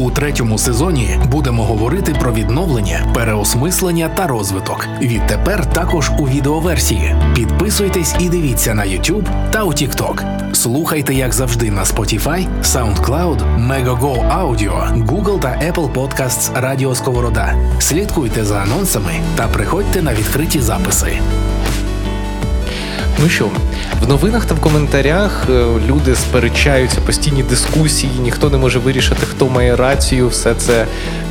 У третьому сезоні будемо говорити про відновлення, переосмислення та розвиток. Відтепер також у відеоверсії. Підписуйтесь і дивіться на YouTube та у TikTok. Слухайте, як завжди, на Spotify, SoundCloud, Megogo Audio, Google та Apple Podcasts Радіо Сковорода. Слідкуйте за анонсами та приходьте на відкриті записи. Ну що, в новинах та в коментарях е, люди сперечаються, постійні дискусії, ніхто не може вирішити, хто має рацію. Все це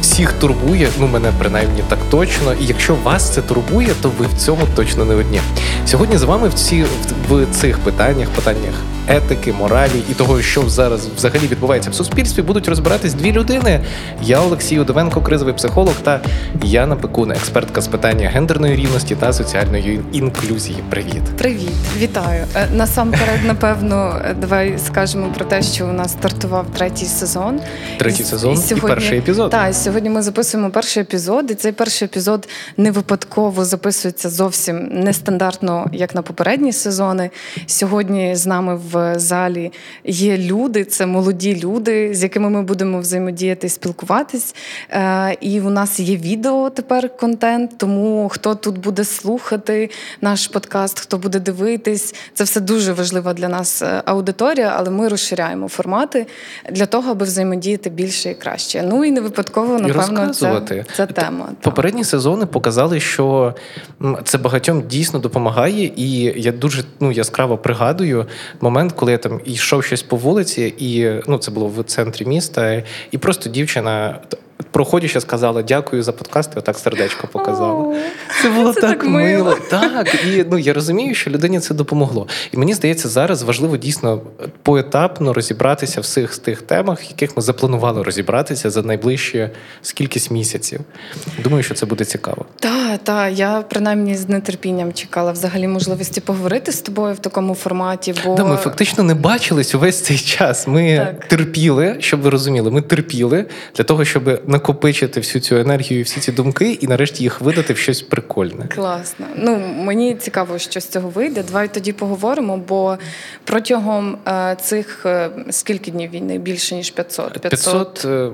всіх турбує. Ну, мене принаймні так точно. І якщо вас це турбує, то ви в цьому точно не одні. Сьогодні з вами в ці в цих питаннях, питаннях етики, моралі і того, що зараз взагалі відбувається в суспільстві, будуть розбиратись дві людини. Я Олексій Удовенко, кризовий психолог, та Яна Пекуна, експертка з питання гендерної рівності та соціальної інклюзії. Привіт, привіт, вітаю. Е, насамперед, напевно, давай скажемо про те, що у нас стартував третій сезон. Третій сезон і, сьогодні, і перший епізод. Так, сьогодні ми записуємо перший епізод, і цей перший епізод не випадково записується зовсім нестандартно, як на попередні сезони. Сьогодні з нами в залі є люди, це молоді люди, з якими ми будемо взаємодіяти, і спілкуватись. Е, і у нас є відео тепер контент. Тому хто тут буде слухати наш подкаст, хто буде дивитись, це все дуже важлива для нас е, аудиторія, але ми розширяємо формати для того, аби взаємодіяти більше і краще. Ну і не випадково, напевно, це, це тема. Попередні сезони показали, що це багатьом дійсно допомагає, і я дуже ну яскраво пригадую момент момент, коли я там йшов щось по вулиці, і ну це було в центрі міста, і просто дівчина проходячи, сказала дякую за подкаст, і отак сердечко показала. Це було це так, так мило. Так, і ну я розумію, що людині це допомогло. І мені здається, зараз важливо дійсно поетапно розібратися в всіх з тих темах, яких ми запланували розібратися за найближчі скількись місяців. Думаю, що це буде цікаво. Так, так, я принаймні з нетерпінням чекала взагалі можливості поговорити з тобою в такому форматі. Бо да, ми фактично не бачились увесь цей час. Ми так. терпіли, щоб ви розуміли, ми терпіли для того, щоб накопичити всю цю енергію, всі ці думки, і нарешті їх видати в щось прикольне. Класно. Ну мені цікаво, що з цього вийде. Давай тоді поговоримо. Бо протягом е, цих е, скільки днів війни? Більше ніж 500? 500, 500 е,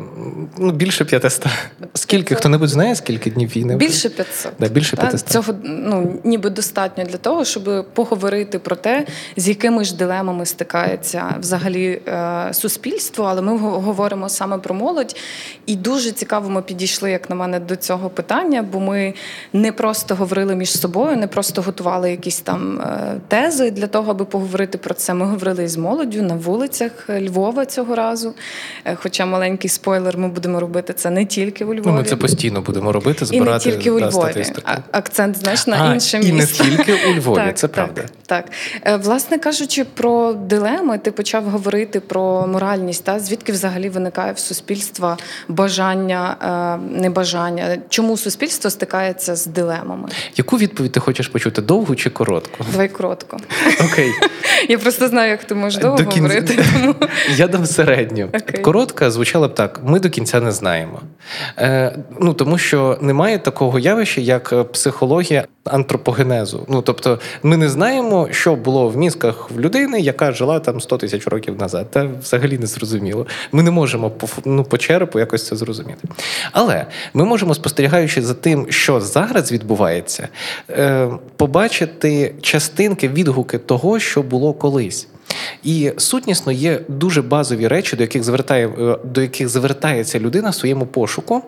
ну більше 500. Скільки 500? хто-небудь знає, скільки днів війни? Більше 500. Да, більше 500. Цього ну ніби достатньо для того, щоб поговорити про те, з якими ж дилемами стикається взагалі е, суспільство, але ми говоримо саме про молодь і дуже цікаво ми підійшли, як на мене, до цього питання, бо ми не просто говорили між собою, не просто готували якісь там е, тези для того, аби поговорити про це. Ми говорили із молоддю на вулицях Львова цього разу. Е, хоча маленький спойлер, ми будемо робити це не тільки у Львові. Ну, Ми це постійно будемо робити, збирати І не тільки у Львові. статистику. Акцент знаєш на а, інше місце. І не тільки у Львові, так, це правда. Так, е, власне кажучи, про дилеми, ти почав говорити про моральність, та звідки взагалі виникає в суспільства бажання небажання. Чому суспільство стикається з дилемами? Яку відповідь ти хочеш почути? Довгу чи коротку? Давай коротко. Окей. Я просто знаю, як ти можеш довго говорити. Тому... Я дам середню. Okay. Коротка звучала б так: ми до кінця не знаємо. Е, Ну тому що немає такого явища, як психологія антропогенезу. Ну тобто, ми не знаємо, що було в мізках в людини, яка жила там 100 тисяч років назад. Та взагалі не зрозуміло. Ми не можемо по ну, по черепу якось це зрозуміти. Але ми можемо, спостерігаючи за тим, що зараз відбувається, е, побачити частинки, відгуки того, що було колись. І сутнісно є дуже базові речі, до яких звертає е, до яких звертається людина в своєму пошуку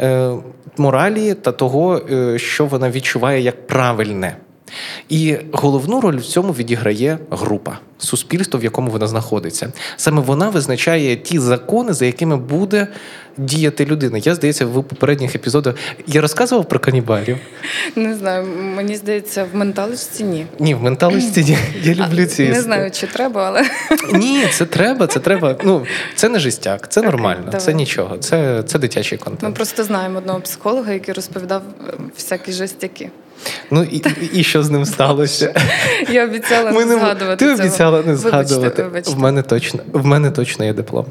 е, моралі та того, е, що вона відчуває як правильне. І головну роль в цьому відіграє група, суспільство, в якому вона знаходиться. Саме вона визначає ті закони, за якими буде діяти людина. Я здається, в попередніх епізодах я розказував про канібалів. Не знаю, мені здається, в менталочці ні. Ні, в менталочці ні. Я люблю ці. Не знаю, чи треба, але ні, це треба. Це треба. Ну це не жестяк, це нормально, okay, це нічого. Це це дитячий контент. Ми просто знаємо одного психолога, який розповідав всякі жестяки. Ну і і що з ним сталося? Я обіцяла не згадувати. Ти обіцяла не згадувати. В мене точно в мене точно є диплом.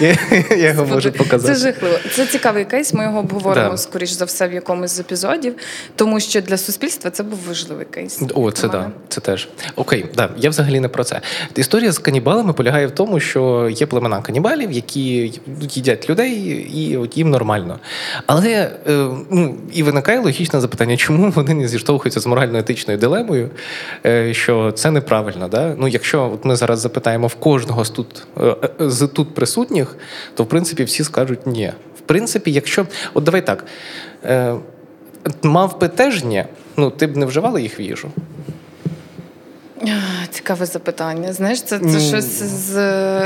Я, я його можу показати. Це жахливо. Це цікавий кейс. Ми його обговоримо да. скоріш за все в якомусь з епізодів, тому що для суспільства це був важливий кейс. О, це да, це теж окей. Да, я взагалі не про це. Історія з канібалами полягає в тому, що є племена канібалів, які їдять людей, і от їм нормально. Але е, ну і виникає логічне запитання, чому вони не зіштовхуються з морально-етичною дилемою, е, що це неправильно. Да? Ну, Якщо от ми зараз запитаємо в кожного з тут е, з тут присутніх, то в принципі всі скажуть ні. В принципі, якщо от давай так, мав теж ні, ну ти б не вживала їх в їжу. Цікаве запитання. Знаєш, це це mm. щось з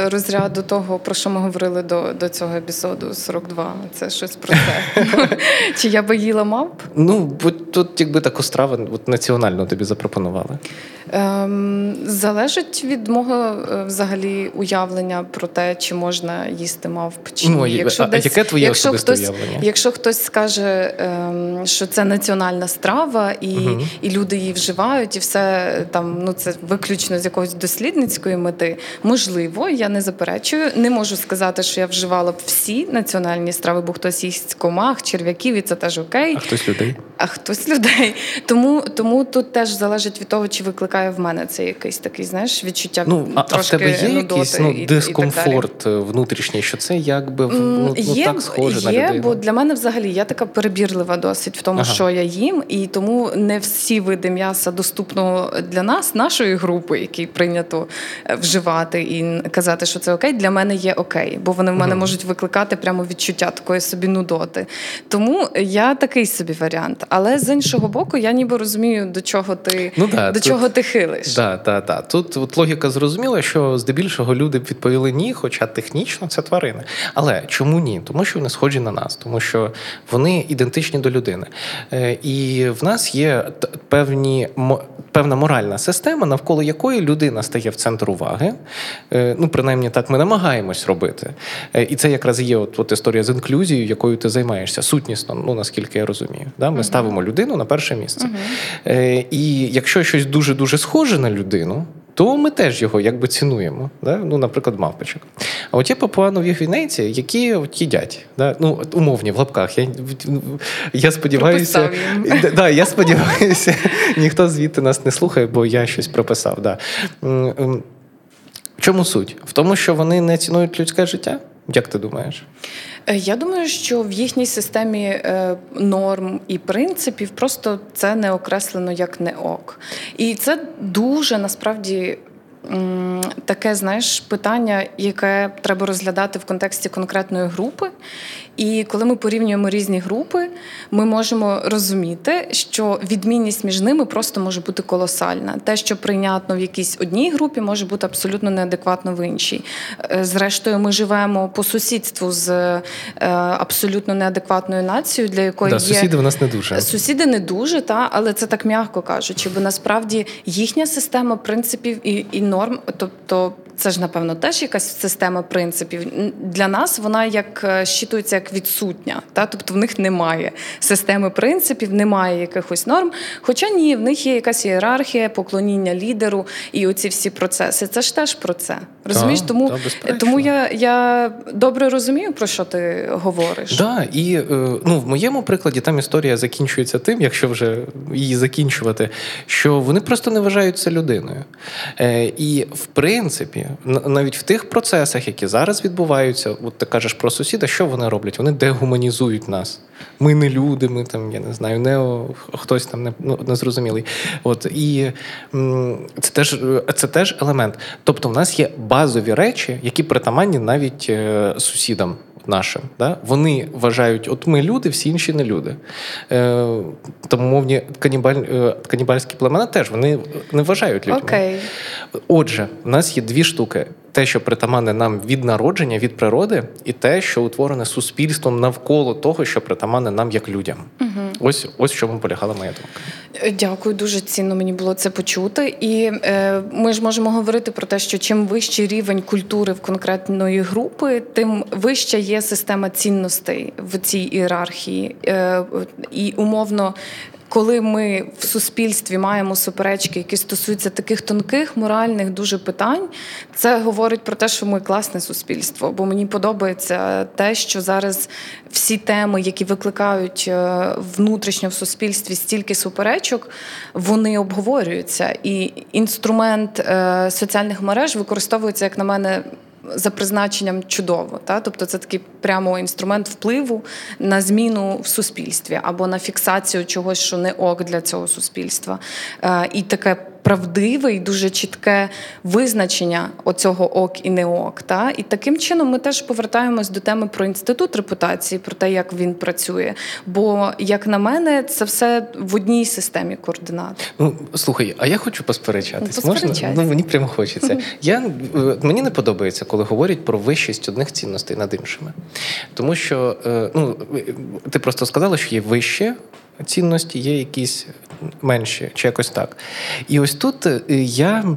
розряду того, про що ми говорили до до цього епізоду 42. Це щось про це. Чи я би їла мавп? Ну, тут, якби таку страву національно тобі запропонували. Ем, Залежить від мого е, взагалі уявлення про те, чи можна їсти мавп чи ні. Ну, якщо а десь, яке твоє якщо хтось, уявлення? Якщо хтось скаже, ем, що це національна страва, і угу. і люди її вживають, і все там, ну це виключно з якоїсь дослідницької мети, можливо, я не заперечую. Не можу сказати, що я вживала б всі національні страви, бо хтось їсть комах, черв'яків, і це теж окей. А хтось людей. А хтось людей. Тому тому тут теж залежить від того, чи викликає в мене це якийсь такий, знаєш, відчуття. Ну, а, трошки а в тебе є якийсь ну, дискомфорт і внутрішній, що це якби ну, є, ну, так схоже є, на людину? Бо для мене взагалі я така перебірлива досить в тому, ага. що я їм, і тому не всі види м'яса доступно для нас, нашої групи, які прийнято е, вживати і казати, що це окей, для мене є окей, бо вони в мене ага. можуть викликати прямо відчуття такої собі нудоти. Тому я такий собі варіант. Але з іншого боку, я ніби розумію, до чого ти ну, да, до тут, чого ти хилиш. Да, да, да. Тут от логіка зрозуміла, що здебільшого люди б відповіли ні, хоча технічно це тварини. Але чому ні? Тому що вони схожі на нас, тому що вони ідентичні до людини. Е, і в нас є певні певна моральна система, навколо якої людина стає в центр уваги. Е, ну, принаймні так ми намагаємось робити. Е, і це якраз є от, от історія з інклюзією, якою ти займаєшся сутнісно, ну наскільки я розумію. Да? Ми uh-huh. ставимо людину на перше місце. Uh-huh. І якщо щось дуже дуже схоже на людину то ми теж його якби цінуємо. Да? Ну, Наприклад, мавпочок. А от є папуанові гвінейці, які от їдять. Да? Ну, Умовні в лапках. Я я сподіваюся, да, я сподіваюся, ніхто звідти нас не слухає, бо я щось прописав. Да. В чому суть? В тому, що вони не цінують людське життя? Як ти думаєш? Е, я думаю, що в їхній системі е, норм і принципів просто це не окреслено як не ок. І це дуже насправді таке, знаєш, питання, яке треба розглядати в контексті конкретної групи. І коли ми порівнюємо різні групи, ми можемо розуміти, що відмінність між ними просто може бути колосальна. Те, що прийнятно в якійсь одній групі, може бути абсолютно неадекватно в іншій. Е, зрештою, ми живемо по сусідству з е, абсолютно неадекватною нацією, для якої да, є сусіди в нас не дуже сусіди не дуже, та але це так м'яко кажучи, бо насправді їхня система принципів і, і норм, тобто це ж, напевно, теж якась система принципів. Для нас вона як е, щитується як відсутня. Та? Тобто в них немає системи принципів, немає якихось норм. Хоча ні, в них є якась ієрархія, поклоніння лідеру і оці всі процеси. Це ж теж про це. Розумієш? Та, тому та, тому я я добре розумію, про що ти говориш. Да, і е, ну, в моєму прикладі там історія закінчується тим, якщо вже її закінчувати, що вони просто не вважаються людиною. Е, І в принципі, навіть в тих процесах, які зараз відбуваються, от ти кажеш про сусіда, що вони роблять? Вони дегуманізують нас. Ми не люди, ми там, я не знаю, не хтось там не ну, незрозумілий. От і це теж це теж елемент. Тобто, в нас є базові речі, які притаманні навіть е, сусідам нашим. Да? Вони вважають, от ми люди, всі інші не люди. Е, Тому мовні канібаль, е, канібальські племена теж вони не вважають людьми. Okay. Отже, в нас є дві штуки: те, що притаманне нам від народження, від природи, і те, що утворене суспільством навколо того, що притаманне нам як людям. Угу. Ось ось в чому полягала моя думка. Е, дякую, дуже цінно мені було це почути. І е, ми ж можемо говорити про те, що чим вищий рівень культури в конкретної групи, тим вища є система цінностей в цій ієрархії. Е, І умовно коли ми в суспільстві маємо суперечки, які стосуються таких тонких моральних дуже питань, це говорить про те, що ми класне суспільство. Бо мені подобається те, що зараз всі теми, які викликають е, внутрішньо в суспільстві стільки суперечок, вони обговорюються. І інструмент е, соціальних мереж використовується, як на мене за призначенням чудово. Та? Тобто це такий прямо інструмент впливу на зміну в суспільстві або на фіксацію чогось, що не ок для цього суспільства. Е, і таке правдиве і дуже чітке визначення оцього ок і не ок. Та? І таким чином ми теж повертаємось до теми про інститут репутації, про те, як він працює. Бо, як на мене, це все в одній системі координат. Ну слухай, а я хочу посперечатись. Ну, Можна? Ну мені прямо хочеться. Я е, мені не подобається, коли говорять про вищість одних цінностей над іншими, тому що е, ну ти просто сказала, що є вище цінності, є якісь менші, чи якось так. І ось тут е, я.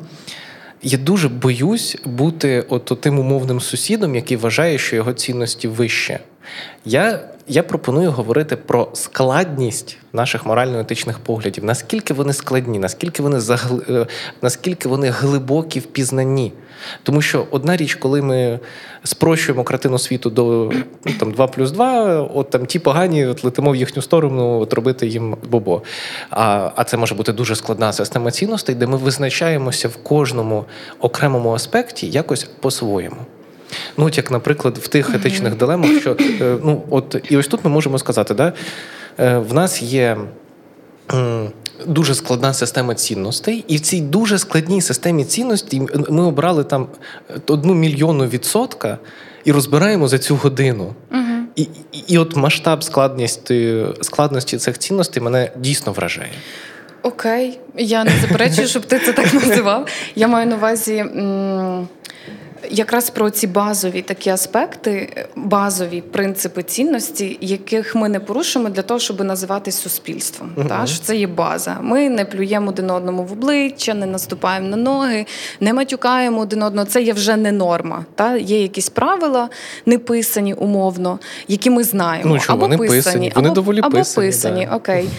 Я дуже боюсь бути от тим умовним сусідом, який вважає, що його цінності вище. Я я пропоную говорити про складність наших морально-етичних поглядів, наскільки вони складні, наскільки вони загли... Е, наскільки вони глибокі в пізнанні. Тому що одна річ, коли ми спрощуємо картину світу до ну, там 2 плюс 2, от там ті погані от летимо в їхню сторону, от робити їм бобо. А а це може бути дуже складна система цінностей, де ми визначаємося в кожному окремому аспекті якось по-своєму. Ну, от як, наприклад, в тих етичних дилемах, що е, ну, от і ось тут ми можемо сказати, да, е, в нас є. Дуже складна система цінностей, і в цій дуже складній системі цінностей ми обрали там одну мільйонну відсотка і розбираємо за цю годину. Угу. І, і і, от масштаб складності складності цих цінностей мене дійсно вражає. Окей, я не заперечую, щоб ти це так називав. Я маю на увазі. М- якраз про ці базові такі аспекти, базові принципи цінності, яких ми не порушуємо для того, щоб називатись суспільством. Uh-huh. Та що це є база. Ми не плюємо один одному в обличчя, не наступаємо на ноги, не матюкаємо один одного. Це є вже не норма. Та є якісь правила, не писані умовно, які ми знаємо. Ну, що, або вони писані, писані, вони або, доволі або писані. писані. Да. Окей.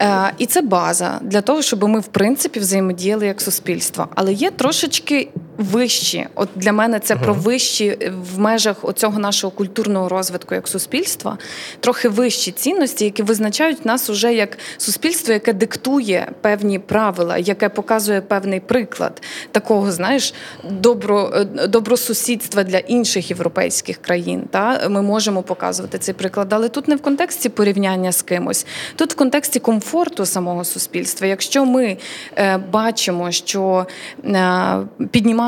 Е, і це база для того, щоб ми в принципі взаємодіяли як суспільство. Але є трошечки вищі. От для мене це uh-huh. про вищі в межах оцього нашого культурного розвитку як суспільства, трохи вищі цінності, які визначають нас уже як суспільство, яке диктує певні правила, яке показує певний приклад такого, знаєш, добро, е, добросусідства для інших європейських країн. Та ми можемо показувати цей приклад, але тут не в контексті порівняння з кимось, тут в контексті комфорту самого суспільства. Якщо ми е, бачимо, що е,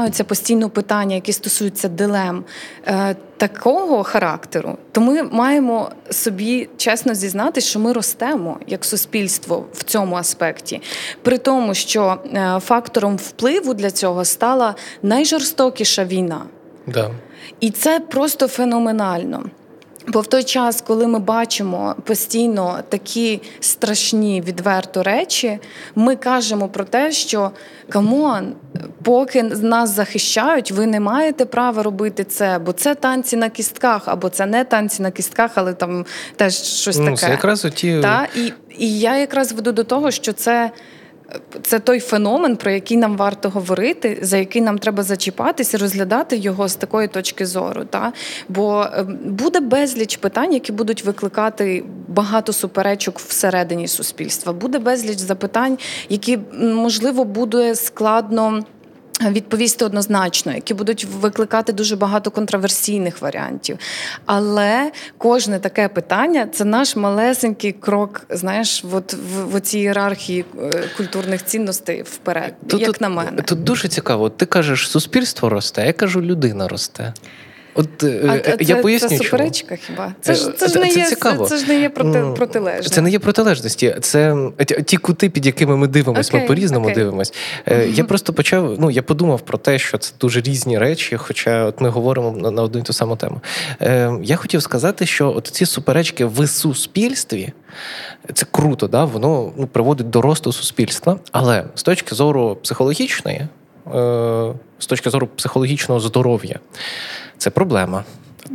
піднімаються постійно питання, які стосуються дилем е, такого характеру, то ми маємо собі чесно зізнатися, що ми ростемо як суспільство в цьому аспекті, при тому, що е, фактором впливу для цього стала найжорстокіша війна. Да. І це просто феноменально. Бо в той час, коли ми бачимо постійно такі страшні відверто речі, ми кажемо про те, що come on, поки нас захищають, ви не маєте права робити це, бо це танці на кістках, або це не танці на кістках, але там теж щось ну, таке. Це якраз оті... Та? І, І я якраз веду до того, що це це той феномен, про який нам варто говорити, за який нам треба зачіпатися, розглядати його з такої точки зору. Та? Бо ем, буде безліч питань, які будуть викликати багато суперечок всередині суспільства. Буде безліч запитань, які можливо буде складно. Відповісти однозначно, які будуть викликати дуже багато контроверсійних варіантів. Але кожне таке питання це наш малесенький крок, знаєш, от в, в цій ієрархії е, культурних цінностей вперед. Тут, як тут, на мене, тут дуже цікаво. Ти кажеш, суспільство росте, я кажу, людина росте. От а, я це, поясню, це суперечка хіба? Це ж це, ж не є цікаво. Це ж не є проти, протилежне. Це не є протилежності. Це ті кути, під якими ми дивимося, okay, ми по-різному okay. дивимось. Uh-huh. Я просто почав. Ну я подумав про те, що це дуже різні речі, хоча от ми говоримо на, на одну і ту саму тему. Е, Я хотів сказати, що от ці суперечки в суспільстві. Це круто, да? воно ну, приводить до росту суспільства. Але з точки зору психологічної, е, з точки зору психологічного здоров'я, це проблема,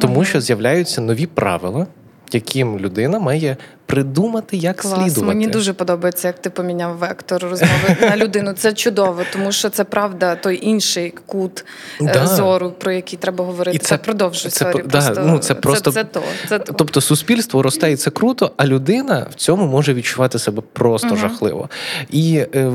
тому що з'являються нові правила, яким людина має придумати, як Клас. слідувати. Мені дуже подобається, як ти поміняв вектор розмови на людину. Це чудово, тому що це правда той інший кут е, да. зору, про який треба говорити. І це продовжує це, да, просто, ну, це, просто це, це, то, це то. Тобто суспільство росте і це круто, а людина в цьому може відчувати себе просто угу. жахливо. І е,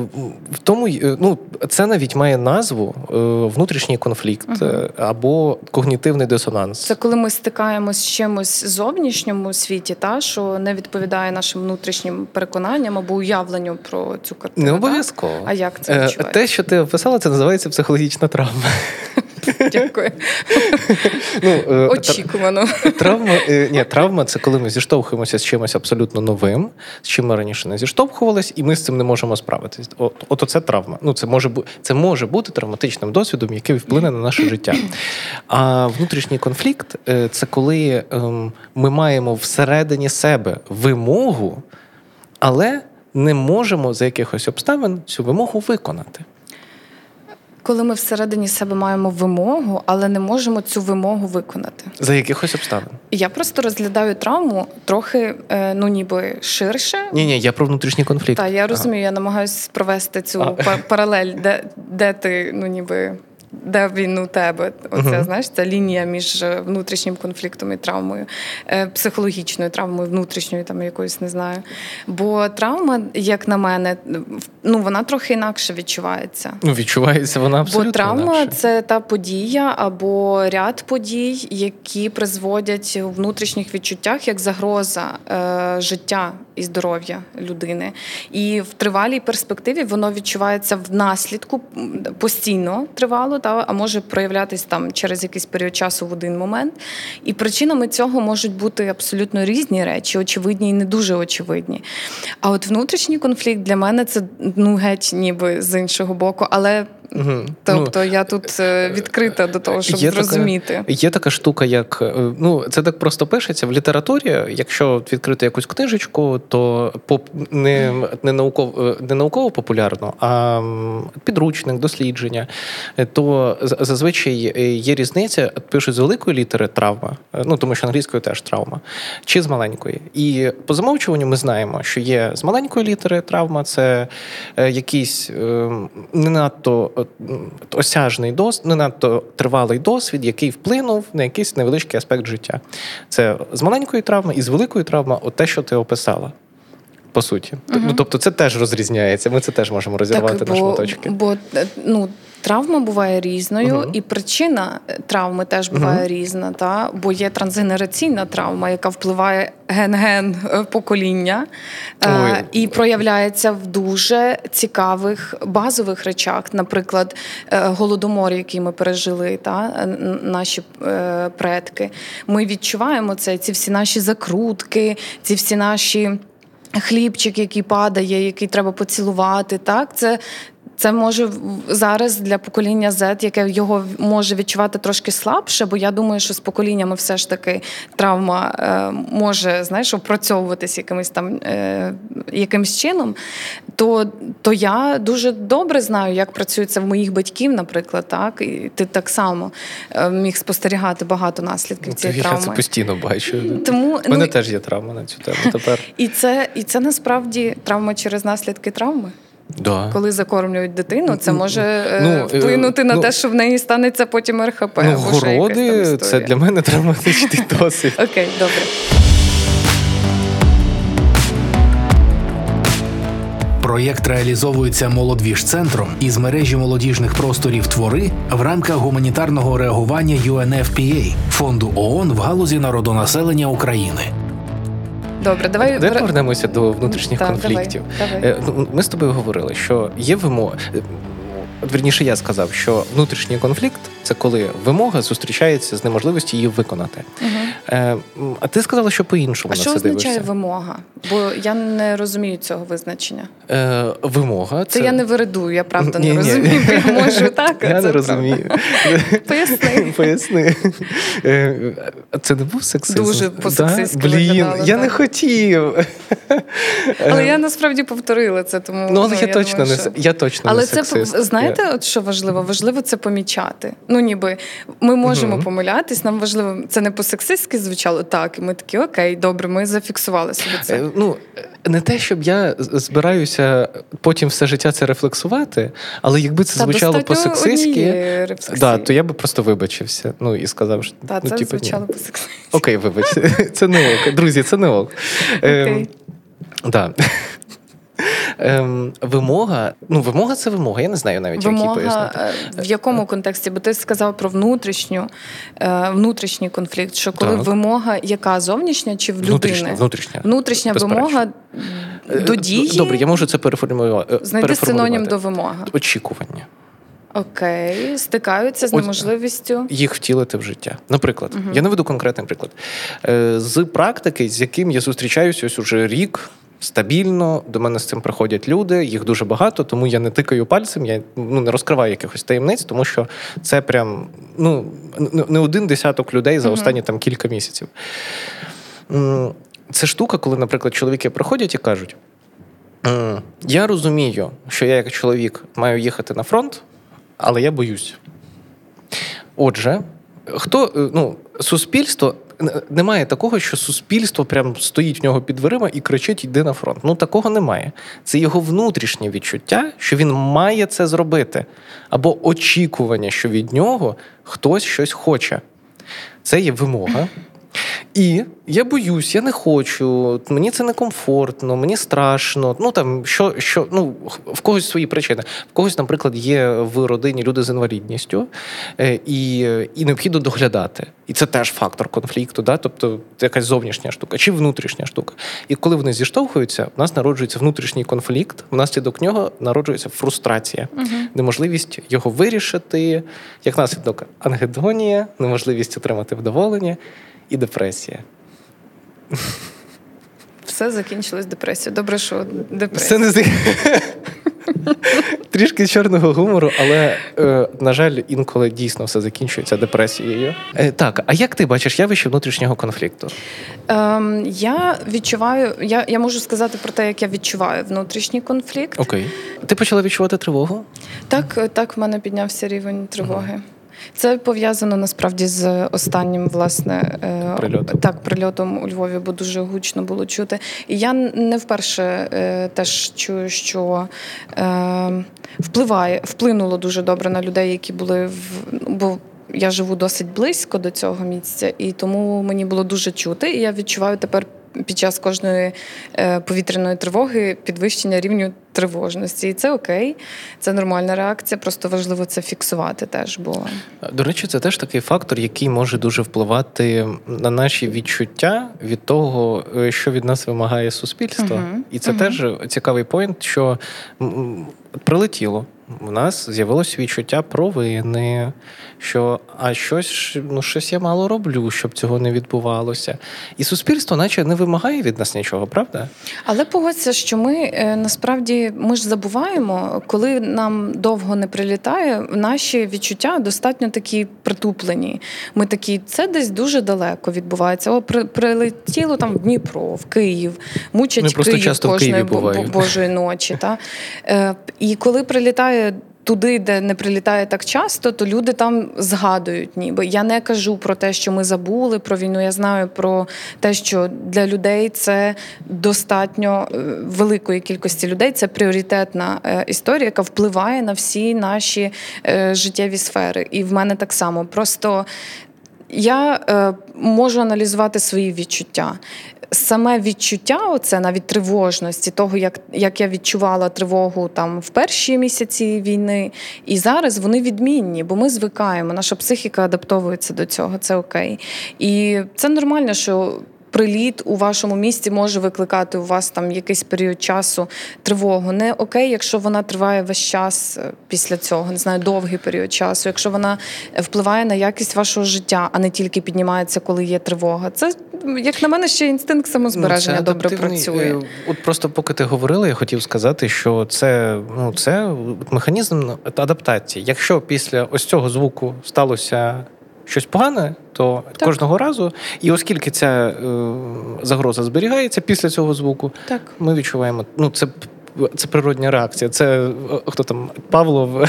в тому е, ну, це навіть має назву е, внутрішній конфлікт угу. або когнітивний дисонанс. Це коли ми стикаємось з чимось зовнішньому світі, та що не відповідає відповідає нашим внутрішнім переконанням або уявленню про цю картину. Не обов'язково. Так? А як це е, відчувається? Те, що ти описала, це називається психологічна травма. Дякую. Ну, е, Очікувано. Травма е, ні, травма це коли ми зіштовхуємося з чимось абсолютно новим, з чим ми раніше не зіштовхувались, і ми з цим не можемо справитись. От, от оце травма. Ну, Це може це може бути травматичним досвідом, який вплине на наше життя. А внутрішній конфлікт це коли ем, ми маємо всередині себе вимогу, але не можемо за якихось обставин цю вимогу виконати коли ми всередині себе маємо вимогу, але не можемо цю вимогу виконати. За якихось обставин. Я просто розглядаю травму трохи, е, ну ніби ширше. Ні, ні, я про внутрішній конфлікт. Так, я розумію, ага. я намагаюся провести цю ага. паралель, де, де ти, ну ніби де він у тебе. Оця uh-huh. знаєш, ця лінія між е, внутрішнім конфліктом і травмою, е, психологічною травмою, внутрішньою там якоюсь не знаю. Бо травма, як на мене, ну вона трохи інакше відчувається. Ну, відчувається вона абсолютно. Бо травма інакше. це та подія або ряд подій, які призводять у внутрішніх відчуттях як загроза е, життя і здоров'я людини. І в тривалій перспективі воно відчувається в наслідку постійно тривало та а може проявлятись там через якийсь період часу в один момент. І причинами цього можуть бути абсолютно різні речі, очевидні і не дуже очевидні. А от внутрішній конфлікт для мене це ну геть, ніби з іншого боку, але Угу. Тобто ну, я тут е, відкрита до того, щоб є зрозуміти. Така, є така штука, як е, ну це так просто пишеться в літературі. Якщо відкрити якусь книжечку, то поп не не науково е, не науково популярно, а підручник, дослідження, то зазвичай є різниця. Пишуть з великої літери травма, ну тому що англійською теж травма, чи з маленької. І по замовчуванню ми знаємо, що є з маленької літери травма, це якийсь не надто осяжний досвід, не надто тривалий досвід, який вплинув на якийсь невеличкий аспект життя. Це з маленької травми і з великої травми, от те, що ти описала. По суті, угу. ну тобто це теж розрізняється. Ми це теж можемо розірвати так, бо, на шматочки. Бо ну Травма буває різною, uh-huh. і причина е, травми теж буває uh-huh. різна, та бо є трансгенераційна травма, яка впливає ген-ген е, покоління е, і проявляється в дуже цікавих базових речах, наприклад, е, голодомор, який ми пережили, та наші е, предки. Ми відчуваємо це, ці всі наші закрутки, ці всі наші. Хлібчик, який падає, який треба поцілувати, так це це може зараз для покоління Z, яке його може відчувати трошки слабше, бо я думаю, що з поколіннями все ж таки травма е, може знаєш, опрацьовуватись якимось там е, якимось чином. То то я дуже добре знаю, як працює це в моїх батьків, наприклад, так і ти так само е, міг спостерігати багато наслідків ну, цієї я травми. Я це постійно бачу. Тому У мене ну, теж є травма на цю тему. Тепер і це і це насправді травма через наслідки травми. Да. Коли закормлюють дитину, це може е, ну, е, вплинути на ну, те, що в неї станеться потім РХП. Ну, Городи це для мене травматичний досвід. Окей, добре. Проєкт реалізовується молодвіж-центром із мережі молодіжних просторів твори в рамках гуманітарного реагування UNFPA – фонду ООН в галузі народонаселення України. Добре, давай Давай повернемося до внутрішніх да, конфліктів. Давай, давай. Е, ну, ми з тобою говорили, що є вимоги. Верніше, я сказав, що внутрішній конфлікт Це коли вимога зустрічається з неможливістю її виконати. Угу. Е, А ти сказала, що по-іншому а на що це означає дивишся? вимога? Бо я не розумію цього визначення. Е, Вимога це... це я не вирадую, я правда ні, не розумію. Ні. Я можу так. Я не розумію. Поясни. Поясни. Е, це не був сексизм? Дуже по-сексистськи да? Блін, виглядало, я так. не хотів. Але я насправді повторила це, тому ну, але ну, я, я точно думаю, не що... я точно але не це сексист. знаєте, от що важливо? Важливо це помічати. Ну, ніби ми можемо угу. помилятись. Нам важливо, це не по-сексистськи звучало так. І ми такі окей, добре, ми зафіксували собі це. Е, ну не те, щоб я збираюся потім все життя це рефлексувати, але якби це Та звучало по-сексистськи, да, то я би просто вибачився. Ну і сказав, що Та, ну, це типу, звучало по-сексистськи. Окей, вибач, це не ок. Друзі, це не ок. Окей. Да. Ем, Вимога, ну вимога це вимога. Я не знаю навіть вимога, як її пояснити. е, В якому контексті? Бо ти сказав про внутрішню е, внутрішній конфлікт. Що коли так. вимога, яка зовнішня чи в людини? Внутрішня, внутрішня. Внутрішня вимога до дії. Добре, я можу це переформулювати. Знайди синонім до вимоги. Очікування. Окей, стикаються з неможливістю їх втілити в життя. Наприклад, угу. я наведу конкретний приклад е, з практики, з яким я зустрічаюся ось уже рік. Стабільно до мене з цим приходять люди, їх дуже багато, тому я не тикаю пальцем, я ну не розкриваю якихось таємниць, тому що це прям ну не один десяток людей за останні там кілька місяців. Це штука, коли, наприклад, чоловіки приходять і кажуть: я розумію, що я як чоловік маю їхати на фронт, але я боюсь. Отже, хто ну, суспільство немає такого, що суспільство прям стоїть в нього під дверима і кричить Йди на фронт. Ну такого немає. Це його внутрішнє відчуття, що він має це зробити, або очікування, що від нього хтось щось хоче. Це є вимога. І я боюсь, я не хочу, мені це некомфортно, мені страшно. Ну там що, що ну в когось свої причини. В когось, наприклад, є в родині люди з інвалідністю, е, і і необхідно доглядати. І це теж фактор конфлікту, да? тобто це якась зовнішня штука чи внутрішня штука. І коли вони зіштовхуються, в нас народжується внутрішній конфлікт, внаслідок нього народжується фрустрація, угу. неможливість його вирішити, як наслідок ангедонія, неможливість отримати вдоволення і депресія. Все закінчилось депресією. Добре, що Все депресія. не Трішки чорного гумору, але, е, на жаль, інколи дійсно все закінчується депресією. Е, так, а як ти бачиш явище внутрішнього конфлікту? Ем, Я відчуваю, я я можу сказати про те, як я відчуваю внутрішній конфлікт. Окей. Ти почала відчувати тривогу? Так, так, в мене піднявся рівень тривоги. Угу. Це пов'язано насправді з останнім власне е, прильотом. так прильотом у Львові, бо дуже гучно було чути. І я не вперше е, теж чую, що е, впливає, вплинуло дуже добре на людей, які були в бо. Я живу досить близько до цього місця, і тому мені було дуже чути. І я відчуваю тепер під час кожної е, повітряної тривоги підвищення рівню тривожності. І це окей, це нормальна реакція. Просто важливо це фіксувати теж. Бо до речі, це теж такий фактор, який може дуже впливати на наші відчуття від того, е, що від нас вимагає суспільство. uh І це uh теж цікавий поінт, що прилетіло. У нас з'явилось відчуття провини, що а щось ну, щось я мало роблю, щоб цього не відбувалося. І суспільство, наче не вимагає від нас нічого, правда? Але погодься, що ми е, насправді ми ж забуваємо, коли нам довго не прилітає, наші відчуття достатньо такі притуплені. Ми такі, це десь дуже далеко відбувається. О, при, прилетіло там в Дніпро, в Київ, мучать Ми Київ кожної бо, божої ночі. Та? Е, І коли прилітає туди, де не прилітає так часто, то люди там згадують, ніби я не кажу про те, що ми забули про війну. Я знаю про те, що для людей це достатньо е, великої кількості людей. Це пріоритетна е, історія, яка впливає на всі наші е, життєві сфери. І в мене так само. Просто я е, можу аналізувати свої відчуття саме відчуття, оце навіть тривожності, того, як як я відчувала тривогу там в перші місяці війни, і зараз вони відмінні, бо ми звикаємо. Наша психіка адаптовується до цього, це окей. І це нормально, що приліт у вашому місті може викликати у вас там якийсь період часу тривогу. Не окей, якщо вона триває весь час е, після цього, не знаю, довгий період часу, якщо вона впливає на якість вашого життя, а не тільки піднімається, коли є тривога. Це як на мене ще інстинкт самозбереження ну, добре працює. Е, от просто поки ти говорила, я хотів сказати, що це ну це механізм адаптації. Якщо після ось цього звуку сталося щось погане, то так. кожного разу, і оскільки ця е, загроза зберігається після цього звуку, так. ми відчуваємо, ну це. Це природня реакція. Це е, хто там Павлов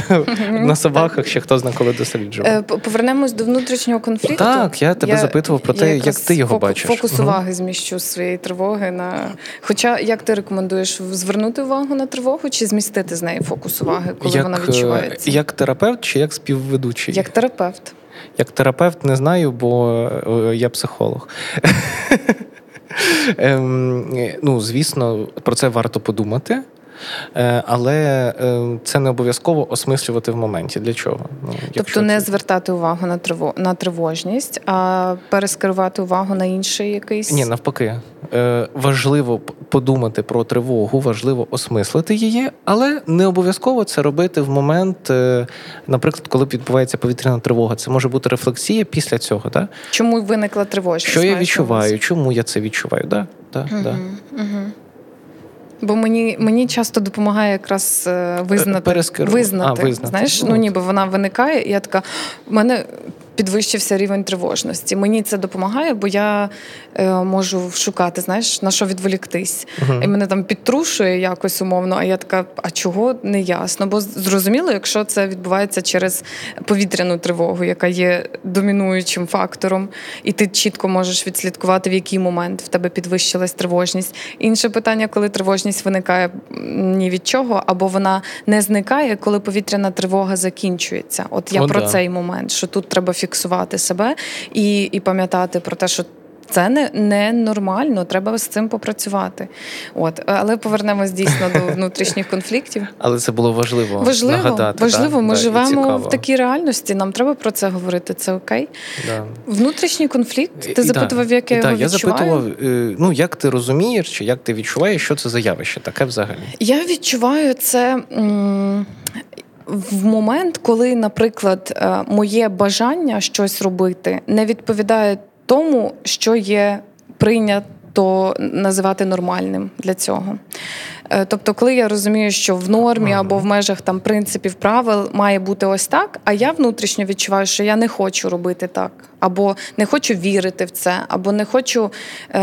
на собаках, ще хто зна коли досліджував. Е, повернемось до внутрішнього конфлікту. Так, я тебе я, запитував про те, як ти його фокус, бачиш. Фокус уваги зміщу своєї тривоги на. Хоча як ти рекомендуєш звернути увагу на тривогу чи змістити з неї фокус уваги, коли як, вона відчувається? Як терапевт чи як співведучий? Як терапевт. Як терапевт не знаю, бо е, я психолог. Ем, ну, звісно, про це варто подумати. Е, але е, це не обов'язково осмислювати в моменті. Для чого? Ну, Тобто не це... звертати увагу на триво... на тривожність, а перескерувати увагу на інший якийсь. Ні, навпаки. Е, важливо подумати про тривогу, важливо осмислити її, але не обов'язково це робити в момент, наприклад, коли відбувається повітряна тривога. Це може бути рефлексія після цього. Так? Чому виникла тривожність? Що я відчуваю? Чому я це відчуваю? Да? Да, угу, да. Угу. Бо мені мені часто допомагає якраз е, визнати Перескеру. визнати. А, визнати. Знаєш, ну ніби вона виникає, і я така. в мене підвищився рівень тривожності. Мені це допомагає, бо я е, можу шукати, знаєш, на що відволіктись. Uh-huh. І мене там підтрушує якось умовно, а я така, а чого не ясно? Бо зрозуміло, якщо це відбувається через повітряну тривогу, яка є домінуючим фактором, і ти чітко можеш відслідкувати, в який момент в тебе підвищилась тривожність. Інше питання, коли тривожність виникає ні від чого, або вона не зникає, коли повітряна тривога закінчується. От я О, про да. цей момент, що тут треба фіксувати себе і, і пам'ятати про те, що. Це не не нормально, треба з цим попрацювати. От, але повернемось дійсно до внутрішніх конфліктів. Але це було важливо. Важливо, нагадати, важливо. Да? Ми да, живемо в такій реальності. Нам треба про це говорити. Це окей. Да. Внутрішній конфлікт. Ти і, запитував, як я його відчуваю? Я запитував, е, ну як ти розумієш, чи як ти відчуваєш, що це за явище? Таке взагалі? Я відчуваю це. М- в момент, коли, наприклад, е, моє бажання щось робити не відповідає тому, що є прийнято називати нормальним для цього. Е, тобто, коли я розумію, що в нормі або в межах там принципів правил має бути ось так, а я внутрішньо відчуваю, що я не хочу робити так або не хочу вірити в це, або не хочу е,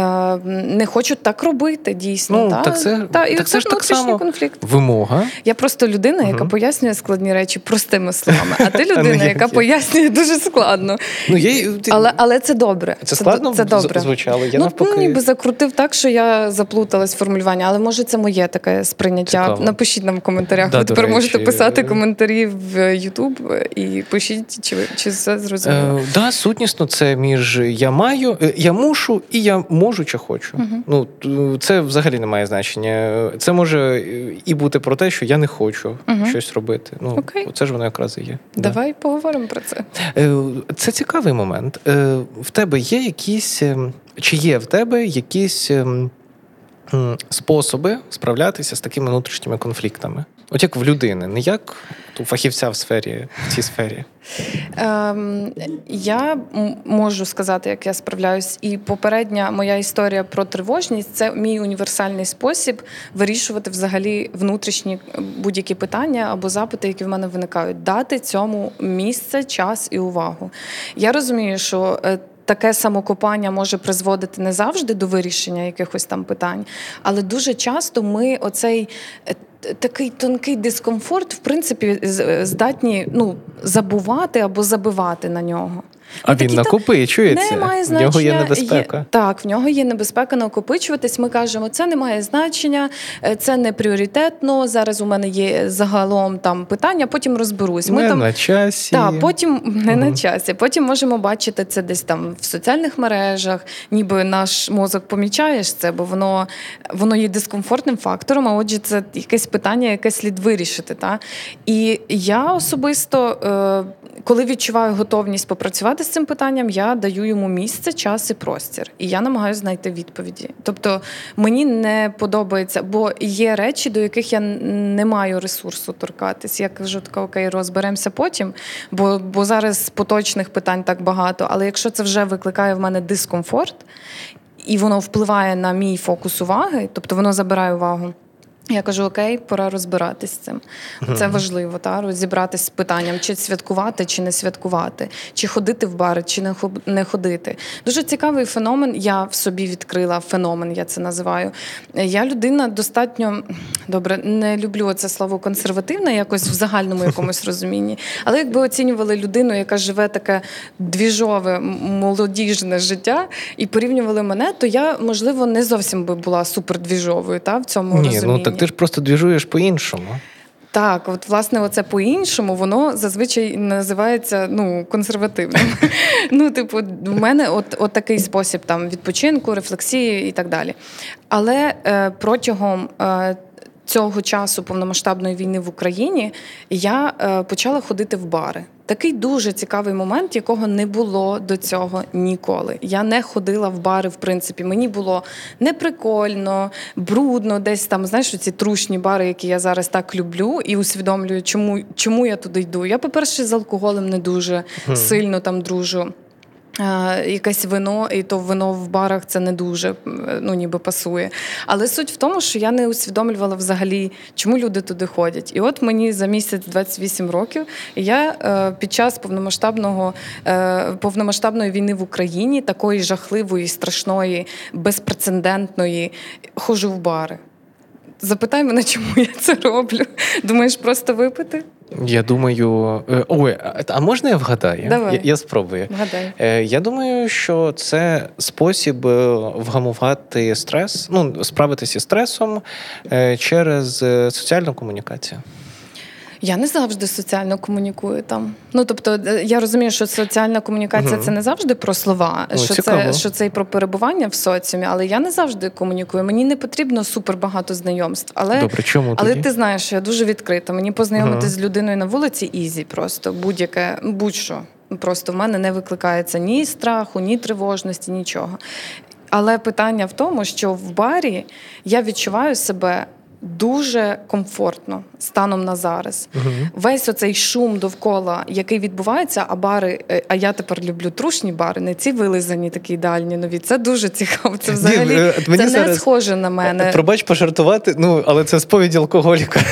не хочу так робити дійсно. Ну, та? Так це та, і так це ж так само конфлікт. Вимога. Я просто людина, яка угу. пояснює складні речі простими словами. А ти людина, яка пояснює дуже складно. Ну, я... Але але це добре. Це складно це добре. звучало. Я ну, навпаки... ну, ніби закрутив так, що я заплуталась в формулюванні, але може це моє таке сприйняття. Цікаво. Напишіть нам в коментарях. Да, Ви тепер речі. можете писати коментарі в YouTube і пишіть, чи чи все зрозуміло. Е, да, сутність дійсно це між я маю, е, я мушу і я можу чи хочу. uh Ну це взагалі не має значення. Це може і бути про те, що я не хочу uh щось робити. Ну okay. це ж воно якраз і є. Давай да. поговоримо про це. Е, це цікавий момент. Е, в тебе є якісь ем, чи є в тебе якісь ем, способи справлятися з такими внутрішніми конфліктами? От як в людини, не як у фахівця в сфері, в цій сфері. Ем, Я можу сказати, як я справляюсь, і попередня моя історія про тривожність це мій універсальний спосіб вирішувати взагалі внутрішні будь-які питання або запити, які в мене виникають, дати цьому місце, час і увагу. Я розумію, що е, таке самокопання може призводити не завжди до вирішення якихось там питань, але дуже часто ми оцей. Е, такий тонкий дискомфорт, в принципі, здатні ну, забувати або забивати на нього. А він накопичується. Немає значення. В нього є небезпека. Є, так, в нього є небезпека накопичуватись. Ми кажемо, це не має значення, е, це не пріоритетно. Зараз у мене є загалом там питання, потім розберусь. Ми не там на часі. Так, потім не угу. на часі. Потім можемо бачити це десь там в соціальних мережах, ніби наш мозок помічаєш це, бо воно воно є дискомфортним фактором. А отже, це якесь питання, яке слід вирішити. Та? І я особисто, е, коли відчуваю готовність попрацювати працювати з цим питанням, я даю йому місце, час і простір. І я намагаюся знайти відповіді. Тобто мені не подобається, бо є речі, до яких я не маю ресурсу торкатись. Я кажу, така окей, розберемося потім, бо, бо зараз поточних питань так багато. Але якщо це вже викликає в мене дискомфорт, і воно впливає на мій фокус уваги, тобто воно забирає увагу. Я кажу, окей, пора розбиратись з цим. Це важливо, та розібратись з питанням, чи святкувати, чи не святкувати, чи ходити в бари, чи не ходити. Дуже цікавий феномен. Я в собі відкрила феномен, я це називаю. Я людина достатньо добре, не люблю це слово консервативна, якось в загальному якомусь розумінні. Але якби оцінювали людину, яка живе таке двіжове, молодіжне життя, і порівнювали мене, то я можливо не зовсім би була супердвіжовою та в цьому Ні, розумінні. Так ти ж просто двіжуєш по-іншому. Так, от власне, оце по-іншому, воно зазвичай називається ну, консервативним. Ну, типу, в мене от, от такий спосіб там відпочинку, рефлексії і так далі. Але е, протягом. Е, Цього часу повномасштабної війни в Україні я е, почала ходити в бари. Такий дуже цікавий момент, якого не було до цього ніколи. Я не ходила в бари, в принципі. Мені було неприкольно, брудно, десь там, знаєш, ці трушні бари, які я зараз так люблю, і усвідомлюю, чому чому я туди йду. Я, по-перше, з алкоголем не дуже mm. сильно там дружу. Якесь вино, і то вино в барах це не дуже ну ніби пасує. Але суть в тому, що я не усвідомлювала взагалі, чому люди туди ходять. І от мені за місяць 28 років я е, під час повномасштабного е, повномасштабної війни в Україні, такої жахливої, страшної, безпрецедентної, хожу в бари. Запитай мене, чому я це роблю. Думаєш, просто випити? Я думаю, е, ой, а можна я вгадаю? Давай. Я, я спробую. Вгадай. Е, я думаю, що це спосіб е, вгамувати стрес, ну справитися зі стресом через соціальну комунікацію. Я не завжди соціально комунікую там. Ну тобто, е, я розумію, що соціальна комунікація угу. це не завжди про слова, ну, що цікаво. це що це і про перебування в соціумі, але я не завжди комунікую. Мені не потрібно супер багато знайомств. Але Добре, чому але тоді? ти знаєш, що я дуже відкрита. Мені познайомитися угу. з людиною на вулиці easy, просто будь-яке, будь-що. Просто в мене не викликається ні страху, ні тривожності, нічого. Але питання в тому, що в барі я відчуваю себе дуже комфортно станом на зараз. Угу. Весь оцей шум довкола, який відбувається, а бари, е, а я тепер люблю трушні бари, не ці вилизані, такі ідеальні нові. Це дуже цікаво. Це взагалі Ні, мені це не схоже на мене. Пробач пожартувати, ну але це сповідь алкоголіка.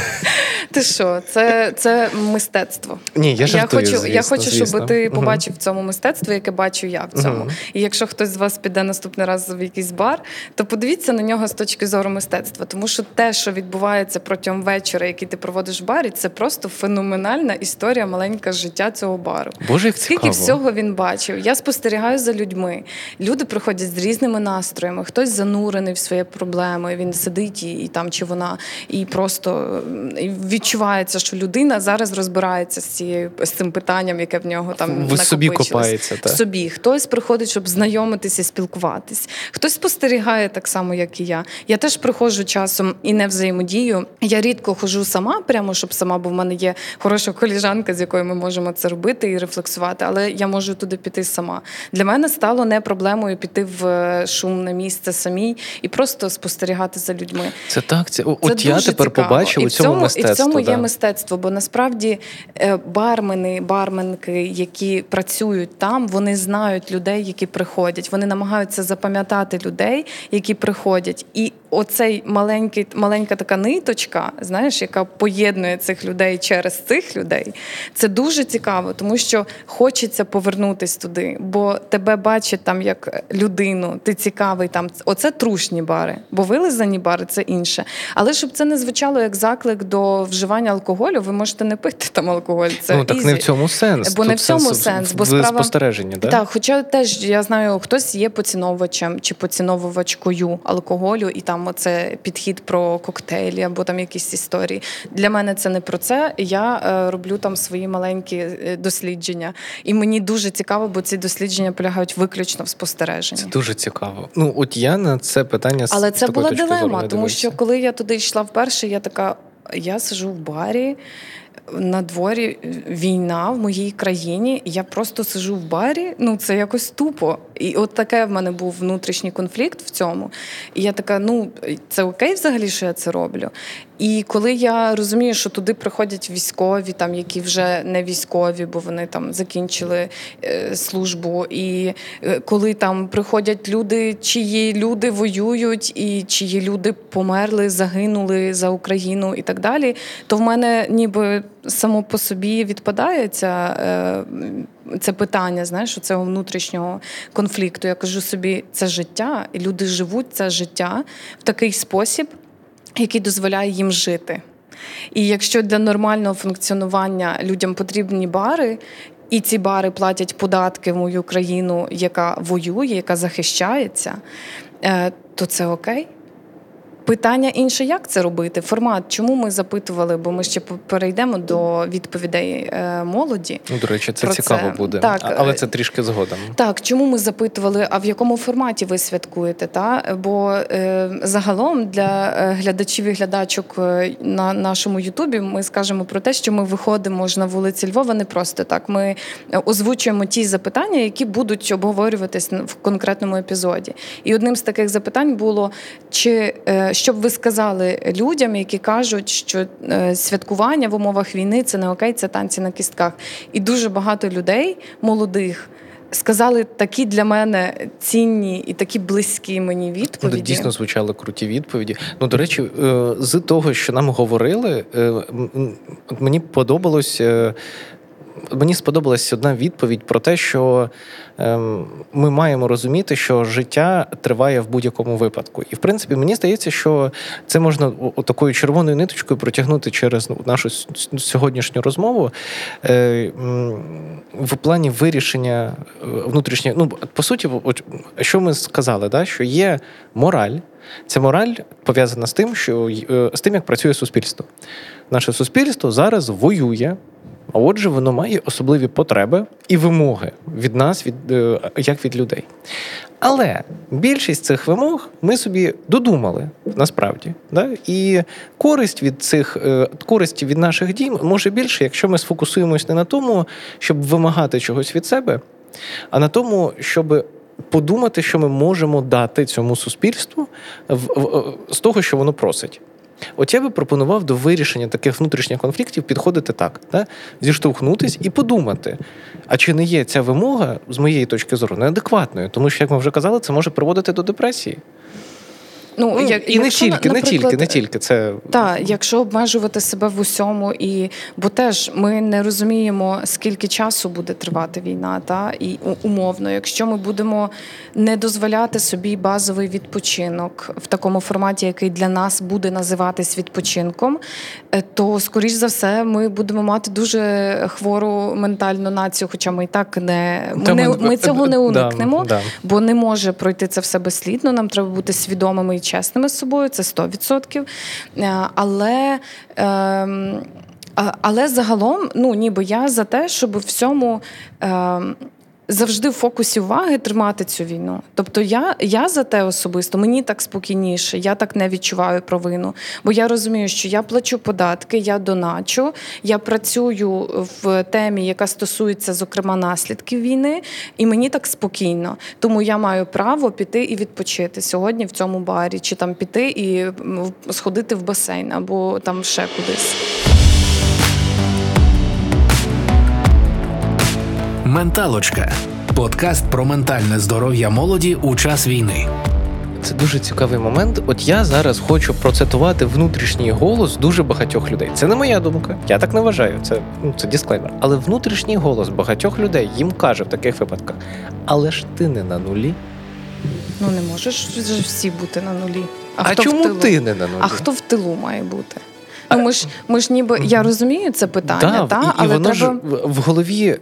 Ти що? Це це мистецтво. Ні, я жартую, я хочу, звісно, я хочу, звісно. щоб ти побачив в цьому мистецтво, яке бачу я в цьому. uh І якщо хтось з вас піде наступний раз в якийсь бар, то подивіться на нього з точки зору мистецтва, тому що те, що відбувається протягом вечора, який ти проводиш в барі, це просто феноменальна історія, маленька життя цього бару. Боже, як скільки цікаво. всього він бачив. Я спостерігаю за людьми. Люди приходять з різними настроями. Хтось занурений в свої проблеми. Він сидить і, і там чи вона і просто і відчувається, що людина зараз розбирається з цією з цим питанням, яке в нього там в собі копається. В собі хтось приходить, щоб знайомитися, спілкуватись. Хтось спостерігає так само, як і я. Я теж приходжу часом і не взаємодію. Я рідко хожу сама, прямо щоб сама, бо в мене є хороша коліжанка, з якою ми можемо це робити і рефлексувати. Але я можу туди піти сама. Для мене стало не проблемою піти в е, шумне місце самій і просто спостерігати за людьми. Це так. Це, це от я тепер цікаво. побачив у цьому мистецтво. Цьому да. є мистецтво, бо насправді е, бармени, барменки, які працюють там, вони знають людей, які приходять. Вони намагаються запам'ятати людей, які приходять. І оцей маленький, маленька така ниточка, знаєш, яка поєднує цих людей через цих людей, це дуже цікаво, тому що хочеться повернутися туди, бо тебе бачать там як людину, ти цікавий там. Оце трушні бари, бо вилизані бари це інше. Але щоб це не звучало як заклик до вживання алкоголю, ви можете не пити там алкоголь. Це ну так easy. не в цьому сенс. Бо Тут не в цьому сенс, сенс бо справа спостереження, да? так. Хоча теж я знаю, хтось є поціновувачем чи поціновувачкою алкоголю, і там оце підхід про коктейлі або там якісь історії. Для мене це не про це. Я е, роблю там свої маленькі е, дослідження, і мені дуже цікаво, бо ці дослідження полягають виключно в спостереженні. Це дуже цікаво. Ну от я на це питання але це була дилема, тому що коли я туди йшла вперше, я така. Я сижу в барі, на дворі війна в моїй країні, я просто сижу в барі. Ну це якось тупо. І от таке в мене був внутрішній конфлікт в цьому. І я така: ну це окей, взагалі, що я це роблю. І коли я розумію, що туди приходять військові, там які вже не військові, бо вони там закінчили е, службу, і е, коли там приходять люди, чиї люди воюють, і чиї люди померли, загинули за Україну і так далі, то в мене ніби само по собі відпадає ця, е, це питання, знаєш, цього внутрішнього конфлікту. Я кажу собі, це життя, і люди живуть це життя в такий спосіб який дозволяє їм жити. І якщо для нормального функціонування людям потрібні бари, і ці бари платять податки в мою країну, яка воює, яка захищається, е, то це окей. Питання інше, як це робити? Формат, чому ми запитували? Бо ми ще перейдемо до відповідей е, молоді. Ну, до речі, це цікаво це. буде, так, але це трішки згодом. Так, чому ми запитували, а в якому форматі ви святкуєте? Та? Бо е, загалом для е, глядачів і глядачок е, на нашому Ютубі ми скажемо про те, що ми виходимо ж на вулиці Львова не просто так. Ми озвучуємо ті запитання, які будуть обговорюватись в конкретному епізоді. І одним з таких запитань було чи що б ви сказали людям, які кажуть, що е, святкування в умовах війни це не окей, це танці на кістках. І дуже багато людей молодих. Сказали такі для мене цінні і такі близькі мені відповіді. Дійсно звучали круті відповіді. Ну, до речі, е, з того, що нам говорили, е, мені подобалось мені сподобалась одна відповідь про те, що ем, ми маємо розуміти, що життя триває в будь-якому випадку. І в принципі, мені здається, що це можна такою червоною ниточкою протягнути через ну, нашу сьогоднішню розмову е, в плані вирішення е, внутрішнього. Ну, по суті, що ми сказали, да? що є мораль. Ця мораль пов'язана з тим, що е, з тим, як працює суспільство. Наше суспільство зараз воює а отже, воно має особливі потреби і вимоги від нас, від е, як від людей. Але більшість цих вимог ми собі додумали насправді. Да? І користь від цих е, користі від наших дій може більше, якщо ми сфокусуємось не на тому, щоб вимагати чогось від себе, а на тому, щоб подумати, що ми можемо дати цьому суспільству з того, що воно просить. От я би пропонував до вирішення таких внутрішніх конфліктів підходити так: да? зіштовхнутись і подумати, а чи не є ця вимога з моєї точки зору неадекватною, тому що, як ми вже казали, це може приводити до депресії. Ну, ну як, І не тільки, не тільки, не тільки це. Так, якщо обмежувати себе в усьому, і бо теж ми не розуміємо, скільки часу буде тривати війна, та і умовно, якщо ми будемо не дозволяти собі базовий відпочинок в такому форматі, який для нас буде називатись відпочинком, е, то скоріш за все ми будемо мати дуже хвору ментальну націю, хоча ми і так не ми, не, ми цього не уникнемо, да, да. бо не може пройти це все безслідно. Нам треба бути свідомими чесними з собою, це 100%. Е, але. Ем, але загалом, ну ніби я за те, щоб в всьому е, завжди в фокусі уваги тримати цю війну. Тобто я я за те особисто, мені так спокійніше, я так не відчуваю провину. Бо я розумію, що я плачу податки, я доначу, я працюю в темі, яка стосується, зокрема, наслідків війни, і мені так спокійно. Тому я маю право піти і відпочити сьогодні в цьому барі, чи там піти і сходити в басейн або там ще кудись. Менталочка подкаст про ментальне здоров'я молоді у час війни. Це дуже цікавий момент. От я зараз хочу процитувати внутрішній голос дуже багатьох людей. Це не моя думка, я так не вважаю. Це ну це дисклеймер. Але внутрішній голос багатьох людей їм каже в таких випадках: але ж ти не на нулі. Ну не можеш всі бути на нулі. А, а хто чому в тилу? ти не на нулі? А хто в тилу має бути? Ну, ми ж ми ж ніби я розумію це питання, да, та, і, але і воно треба... ж в голові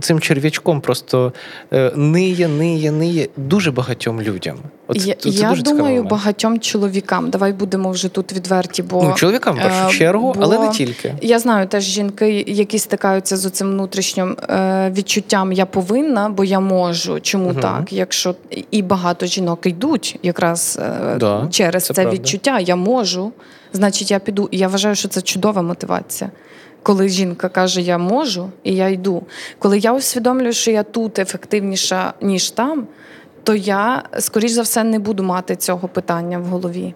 цим черв'ячком просто е, ниє, ниє, ниє дуже багатьом людям. От, я це я дуже думаю, багатьом чоловікам. Давай будемо вже тут відверті. Бо ну, чоловікам в першу е, чергу, бо, але не тільки. Я знаю теж жінки, які стикаються з цим внутрішнім е, відчуттям Я повинна, бо я можу. Чому угу. так? Якщо і багато жінок йдуть якраз да, через це, це відчуття, я можу значить я піду. І я вважаю, що це чудова мотивація. Коли жінка каже, я можу і я йду. Коли я усвідомлюю, що я тут ефективніша, ніж там, то я, скоріш за все, не буду мати цього питання в голові.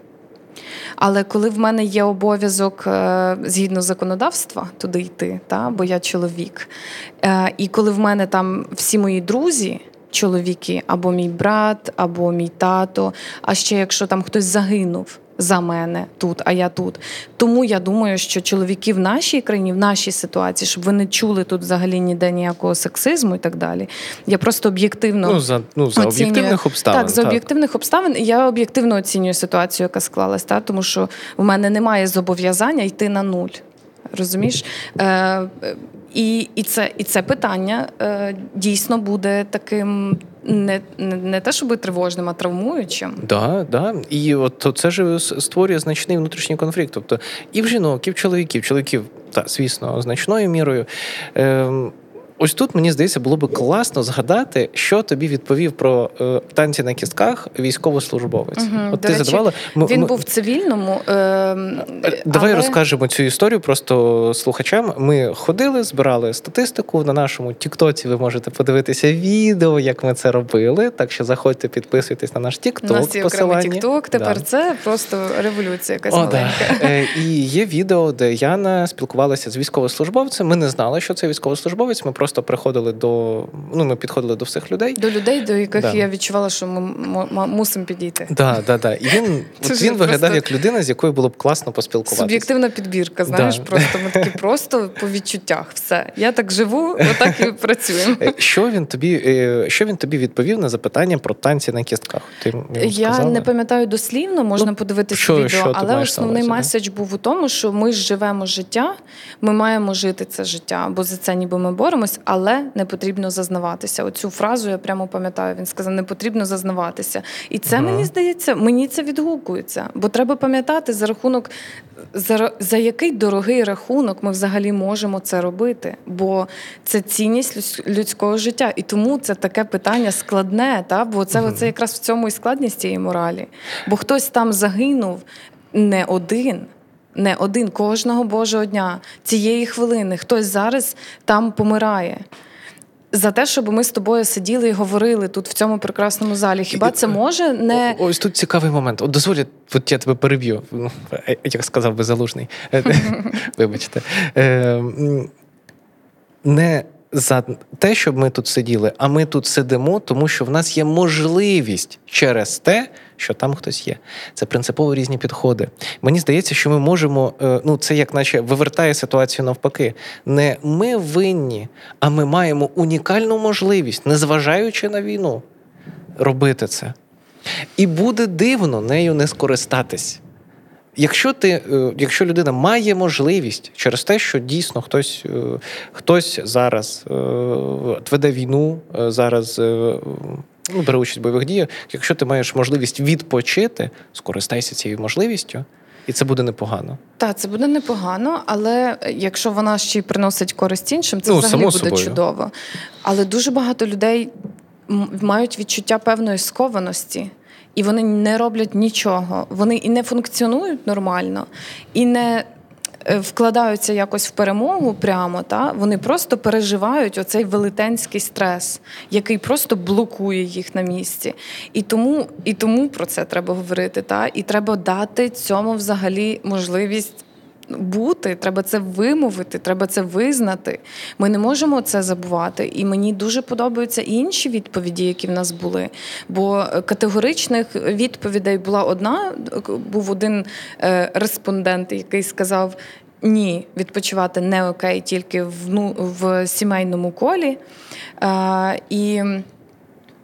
Але коли в мене є обов'язок е, згідно законодавства туди йти, та, бо я чоловік, е, і коли в мене там всі мої друзі, чоловіки, або мій брат, або мій тато, а ще якщо там хтось загинув за мене тут, а я тут. Тому я думаю, що чоловіки в нашій країні, в нашій ситуації, щоб ви не чули тут взагалі ніде ніякого сексизму і так далі. Я просто об'єктивно ну, за ну, за оцінюю. об'єктивних обставин. Так, за так. об'єктивних обставин я об'єктивно оцінюю ситуацію, яка склалась, та тому що в мене немає зобов'язання йти на нуль. Розумієш? Е, І і, це і це питання е, дійсно буде таким не не, не те, щоб тривожним, а травмуючим. Да, да. І от це ж створює значний внутрішній конфлікт. Тобто і в жінок, і в чоловіків, чоловіків, та, звісно, значною мірою. Е, Ось тут мені здається, було би класно згадати, що тобі відповів про е, танці на кістках військовослужбовець. Угу, От ти речі, задавала він ми... був в цивільному. Е, е, Давай але... розкажемо цю історію просто слухачам. Ми ходили, збирали статистику на нашому Тіктоці. Ви можете подивитися відео, як ми це робили. Так що заходьте, підписуйтесь на наш Тікток. У нас є окремий Тікток. Тепер да. це просто революція. Якась О, маленька. Да. Е, і є відео, де Яна спілкувалася з військовослужбовцем. Ми не знали, що це військовослужбовець. Ми просто приходили до ну, ми підходили до всіх людей. До людей, до яких да. я відчувала, що ми м- мусимо підійти. Да, да, да. І він от він виглядав як людина, з якою було б класно поспілкуватися. Суб'єктивна підбірка, знаєш, да. просто ми такі просто по відчуттях. Все. Я так живу, отак і працюємо. Е, що він тобі е, що він тобі відповів на запитання про танці на кістках? Ти Я сказала? не пам'ятаю дослівно, можна ну, подивитися що, відео, що але основний меседж був у тому, що ми живемо життя, ми маємо жити це життя, бо за це ніби ми боремось, але не потрібно зазнаватися. Оцю фразу я прямо пам'ятаю. Він сказав, не потрібно зазнаватися. І це мені здається, мені це відгукується. Бо треба пам'ятати за рахунок, за, за який дорогий рахунок ми взагалі можемо це робити. Бо це цінність людського життя. І тому це таке питання складне, та? бо це, mm-hmm. це якраз в цьому і складність цієї моралі. Бо хтось там загинув не один не один кожного Божого дня, цієї хвилини. Хтось зараз там помирає. За те, щоб ми з тобою сиділи і говорили тут в цьому прекрасному залі. Хіба це може не ось тут цікавий момент? От дозволі, от я тебе переб'ю, ну, е, як сказав би залужний. Вибачте. Е, не за те, щоб ми тут сиділи, а ми тут сидимо, тому що в нас є можливість через те, що там хтось є. Це принципово різні підходи. Мені здається, що ми можемо, е, ну це як наче вивертає ситуацію навпаки. Не ми винні, а ми маємо унікальну можливість, незважаючи на війну, робити це. І буде дивно нею не скористатись. Якщо ти, е, якщо людина має можливість через те, що дійсно хтось е, хтось зараз е, веде війну, зараз ну, бере участь в бойових діях, якщо ти маєш можливість відпочити, скористайся цією можливістю. І це буде непогано. Так, це буде непогано, але якщо вона ще й приносить користь іншим, це ну, взагалі буде собою. чудово. Але дуже багато людей мають відчуття певної скованості і вони не роблять нічого. Вони і не функціонують нормально, і не е, вкладаються якось в перемогу прямо. Та Вони просто переживають оцей велетенський стрес, який просто блокує їх на місці. І тому і тому про це треба говорити. Та? І треба дати цьому взагалі можливість бути, треба це вимовити, треба це визнати. Ми не можемо це забувати. І мені дуже подобаються інші відповіді, які в нас були. Бо категоричних відповідей була одна. Був один е, респондент, який сказав. Ні, відпочивати не окей, тільки в ну, в сімейному колі. А, І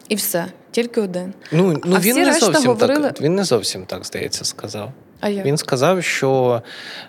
і все, тільки один. Ну ну а він не зовсім говорили... так. Він не зовсім так здається, сказав. А як? Він сказав, що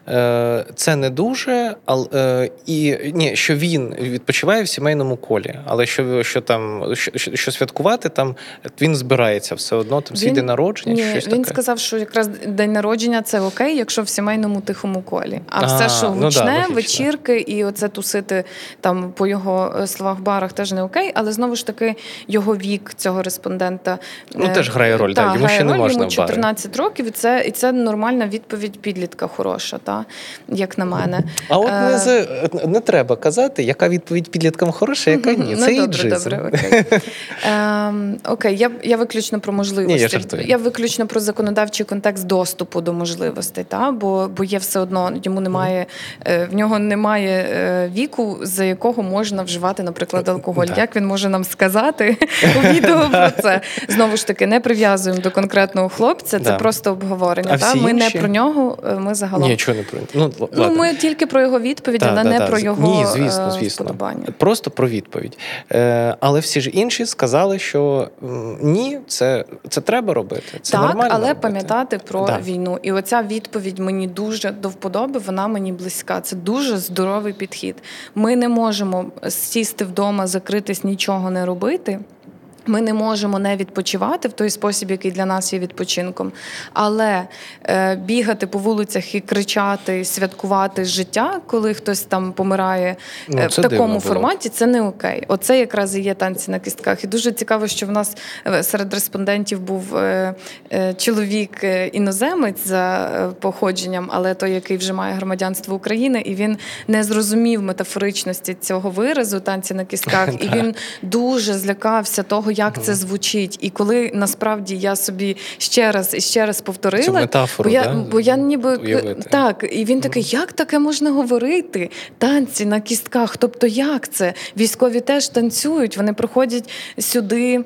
е, це не дуже, але е, і ні, що він відпочиває в сімейному колі, але що що там що, що святкувати, там він збирається все одно, там свій день народження. Ні, щось Він таке. сказав, що якраз день народження це окей, якщо в сімейному тихому колі. А, а все, що гучне, ну да, вечірки, і оце тусити там по його е, словах барах теж не окей, але знову ж таки його вік цього респондента ну теж грає роль, та, так, йому ще роль, не можна йому 14 в бари. років, і це і це нормально нормальна відповідь підлітка хороша, та як на мене. А от не з не треба казати, яка відповідь підліткам хороша, яка ні. Це ну, добре, добре, окей. Ем, окей, я я виключно про можливості. Ні, я, я виключно про законодавчий контекст доступу до можливостей, та бо бо є все одно, йому немає е, в нього немає е, віку, за якого можна вживати, наприклад, алкоголь. Як він може нам сказати у відео про це? Знову ж таки, не прив'язуємо до конкретного хлопця, це просто обговорення. А та? Ми інші? не про нього, е, ми загалом. Нічого не про ну, ну ми тільки про його відповідь, але не про його Ні, звісно, звісно. вподобання. Просто про відповідь. Е, Але всі ж інші сказали, що ні, це це треба робити. Це так, нормально але робити. пам'ятати про да. війну. І оця відповідь мені дуже до вподоби, вона мені близька. Це дуже здоровий підхід. Ми не можемо сісти вдома, закритись, нічого не робити. Ми не можемо не відпочивати в той спосіб, який для нас є відпочинком, але е, бігати по вулицях і кричати, святкувати життя, коли хтось там помирає ну, е, в такому форматі, це не окей. Оце якраз і є танці на кістках. І дуже цікаво, що в нас е, серед респондентів був е, е, чоловік е, іноземець за походженням, але той, який вже має громадянство України, і він не зрозумів метафоричності цього виразу танці на кістках, і він дуже злякався того як це звучить. І коли насправді я собі ще раз і ще раз повторила, Цю метафору, бо я да? бо я ніби Уявити. так, і він такий, як таке можна говорити? Танці на кістках. Тобто, як це? Військові теж танцюють, вони приходять сюди.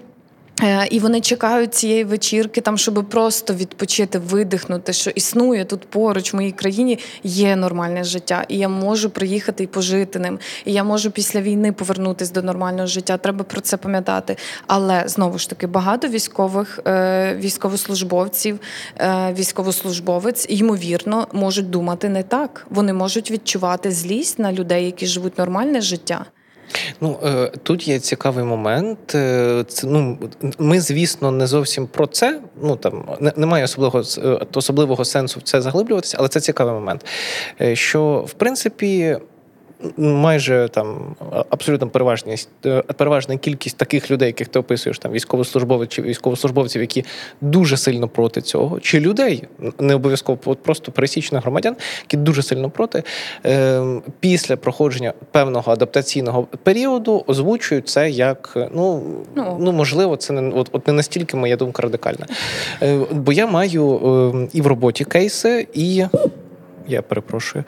Е, і вони чекають цієї вечірки, там, щоб просто відпочити, видихнути, що існує тут поруч в моїй країні є нормальне життя, і я можу приїхати і пожити ним. І я можу після війни повернутися до нормального життя. Треба про це пам'ятати. Але знову ж таки багато військових е, військовослужбовців, е, військовослужбовець ймовірно можуть думати не так. Вони можуть відчувати злість на людей, які живуть нормальне життя. Ну е, тут є цікавий момент. Е, це ну ми, звісно, не зовсім про це. Ну там немає особливого е, особливого сенсу в це заглиблюватися, але це цікавий момент. Що в принципі майже там абсолютно переважність е, переважна кількість таких людей, яких ти описуєш, там військовослужбовців чи військовослужбовців, які дуже сильно проти цього, чи людей не обов'язково от просто пересічних громадян, які дуже сильно проти, е, після проходження певного адаптаційного періоду озвучують це як ну ну, ну можливо, це не от, от не настільки моя думка радикальна. Е, бо я маю е, і в роботі кейси, і я перепрошую.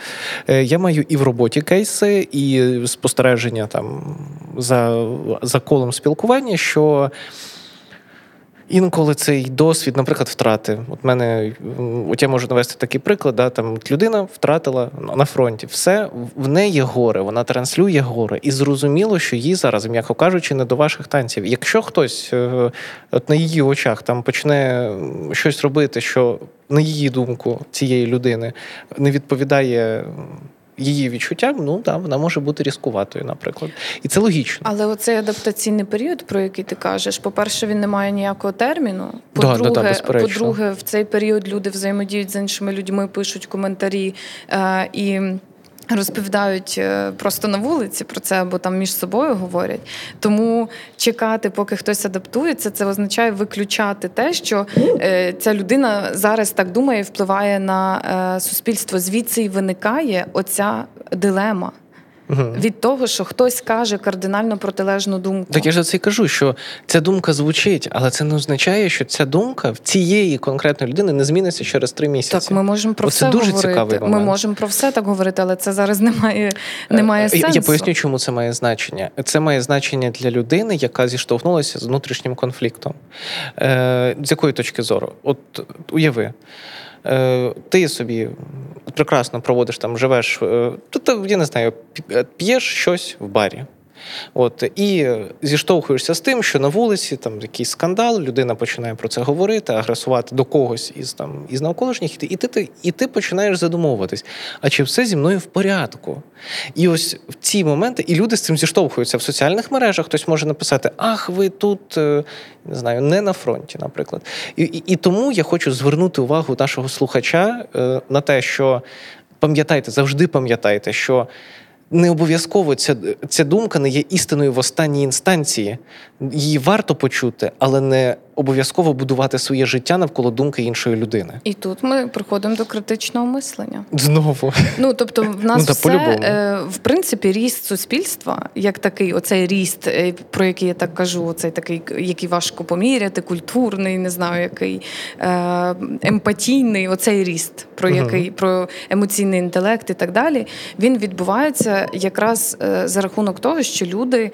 Е, я маю і в роботі кейси, і спостереження там за, за колом спілкування, що. Інколи цей досвід, наприклад, втрати. От мене от я можу навести такий приклад, да, там людина втратила на фронті все, в неї горе, вона транслює горе, і зрозуміло, що їй зараз, м'яко кажучи, не до ваших танців. Якщо хтось е, от на її очах там почне щось робити, що на її думку цієї людини не відповідає її відчуттям, ну да, вона може бути різкуватою, наприклад. І це логічно. Але оцей адаптаційний період, про який ти кажеш, по-перше, він не має ніякого терміну. По-друге, да, да, да, по-друге, в цей період люди взаємодіють з іншими людьми, пишуть коментарі е, і. Розповідають е, просто на вулиці про це або там між собою говорять. Тому чекати, поки хтось адаптується, це означає виключати те, що е, ця людина зараз так думає, і впливає на е, суспільство. Звідси й виникає оця дилема угу. від того, що хтось каже кардинально протилежну думку. Так я ж це і кажу, що ця думка звучить, але це не означає, що ця думка в цієї конкретної людини не зміниться через три місяці. Так, ми можемо про Оце все дуже говорити. цікавий момент. Ми можемо про все так говорити, але це зараз не має, не має сенсу. Я поясню, чому це має значення. Це має значення для людини, яка зіштовхнулася з внутрішнім конфліктом. Е, З якої точки зору? От уяви. Е, ти собі прекрасно проводиш там, живеш, то то, я не знаю, п'єш щось в барі. От І зіштовхуєшся з тим, що на вулиці там якийсь скандал, людина починає про це говорити, агресувати до когось із там із навколишніх, і ти і ти починаєш задумовуватись, а чи все зі мною в порядку? І ось в ці моменти, і люди з цим зіштовхуються в соціальних мережах. Хтось може написати: Ах, ви тут е, не знаю, не на фронті, наприклад. І, і, І тому я хочу звернути увагу нашого слухача е, на те, що пам'ятайте, завжди пам'ятайте, що не обов'язково ця ця думка не є істиною в останній інстанції. Її варто почути, але не обов'язково будувати своє життя навколо думки іншої людини. І тут ми приходимо до критичного мислення. Знову. Ну тобто, в нас ну, все, е, в принципі ріст суспільства, як такий, оцей ріст, е, про який я так кажу, оцей такий, який важко поміряти, культурний, не знаю, який е, емпатійний, оцей ріст, про який про емоційний інтелект і так далі, він відбувається якраз за рахунок того, що люди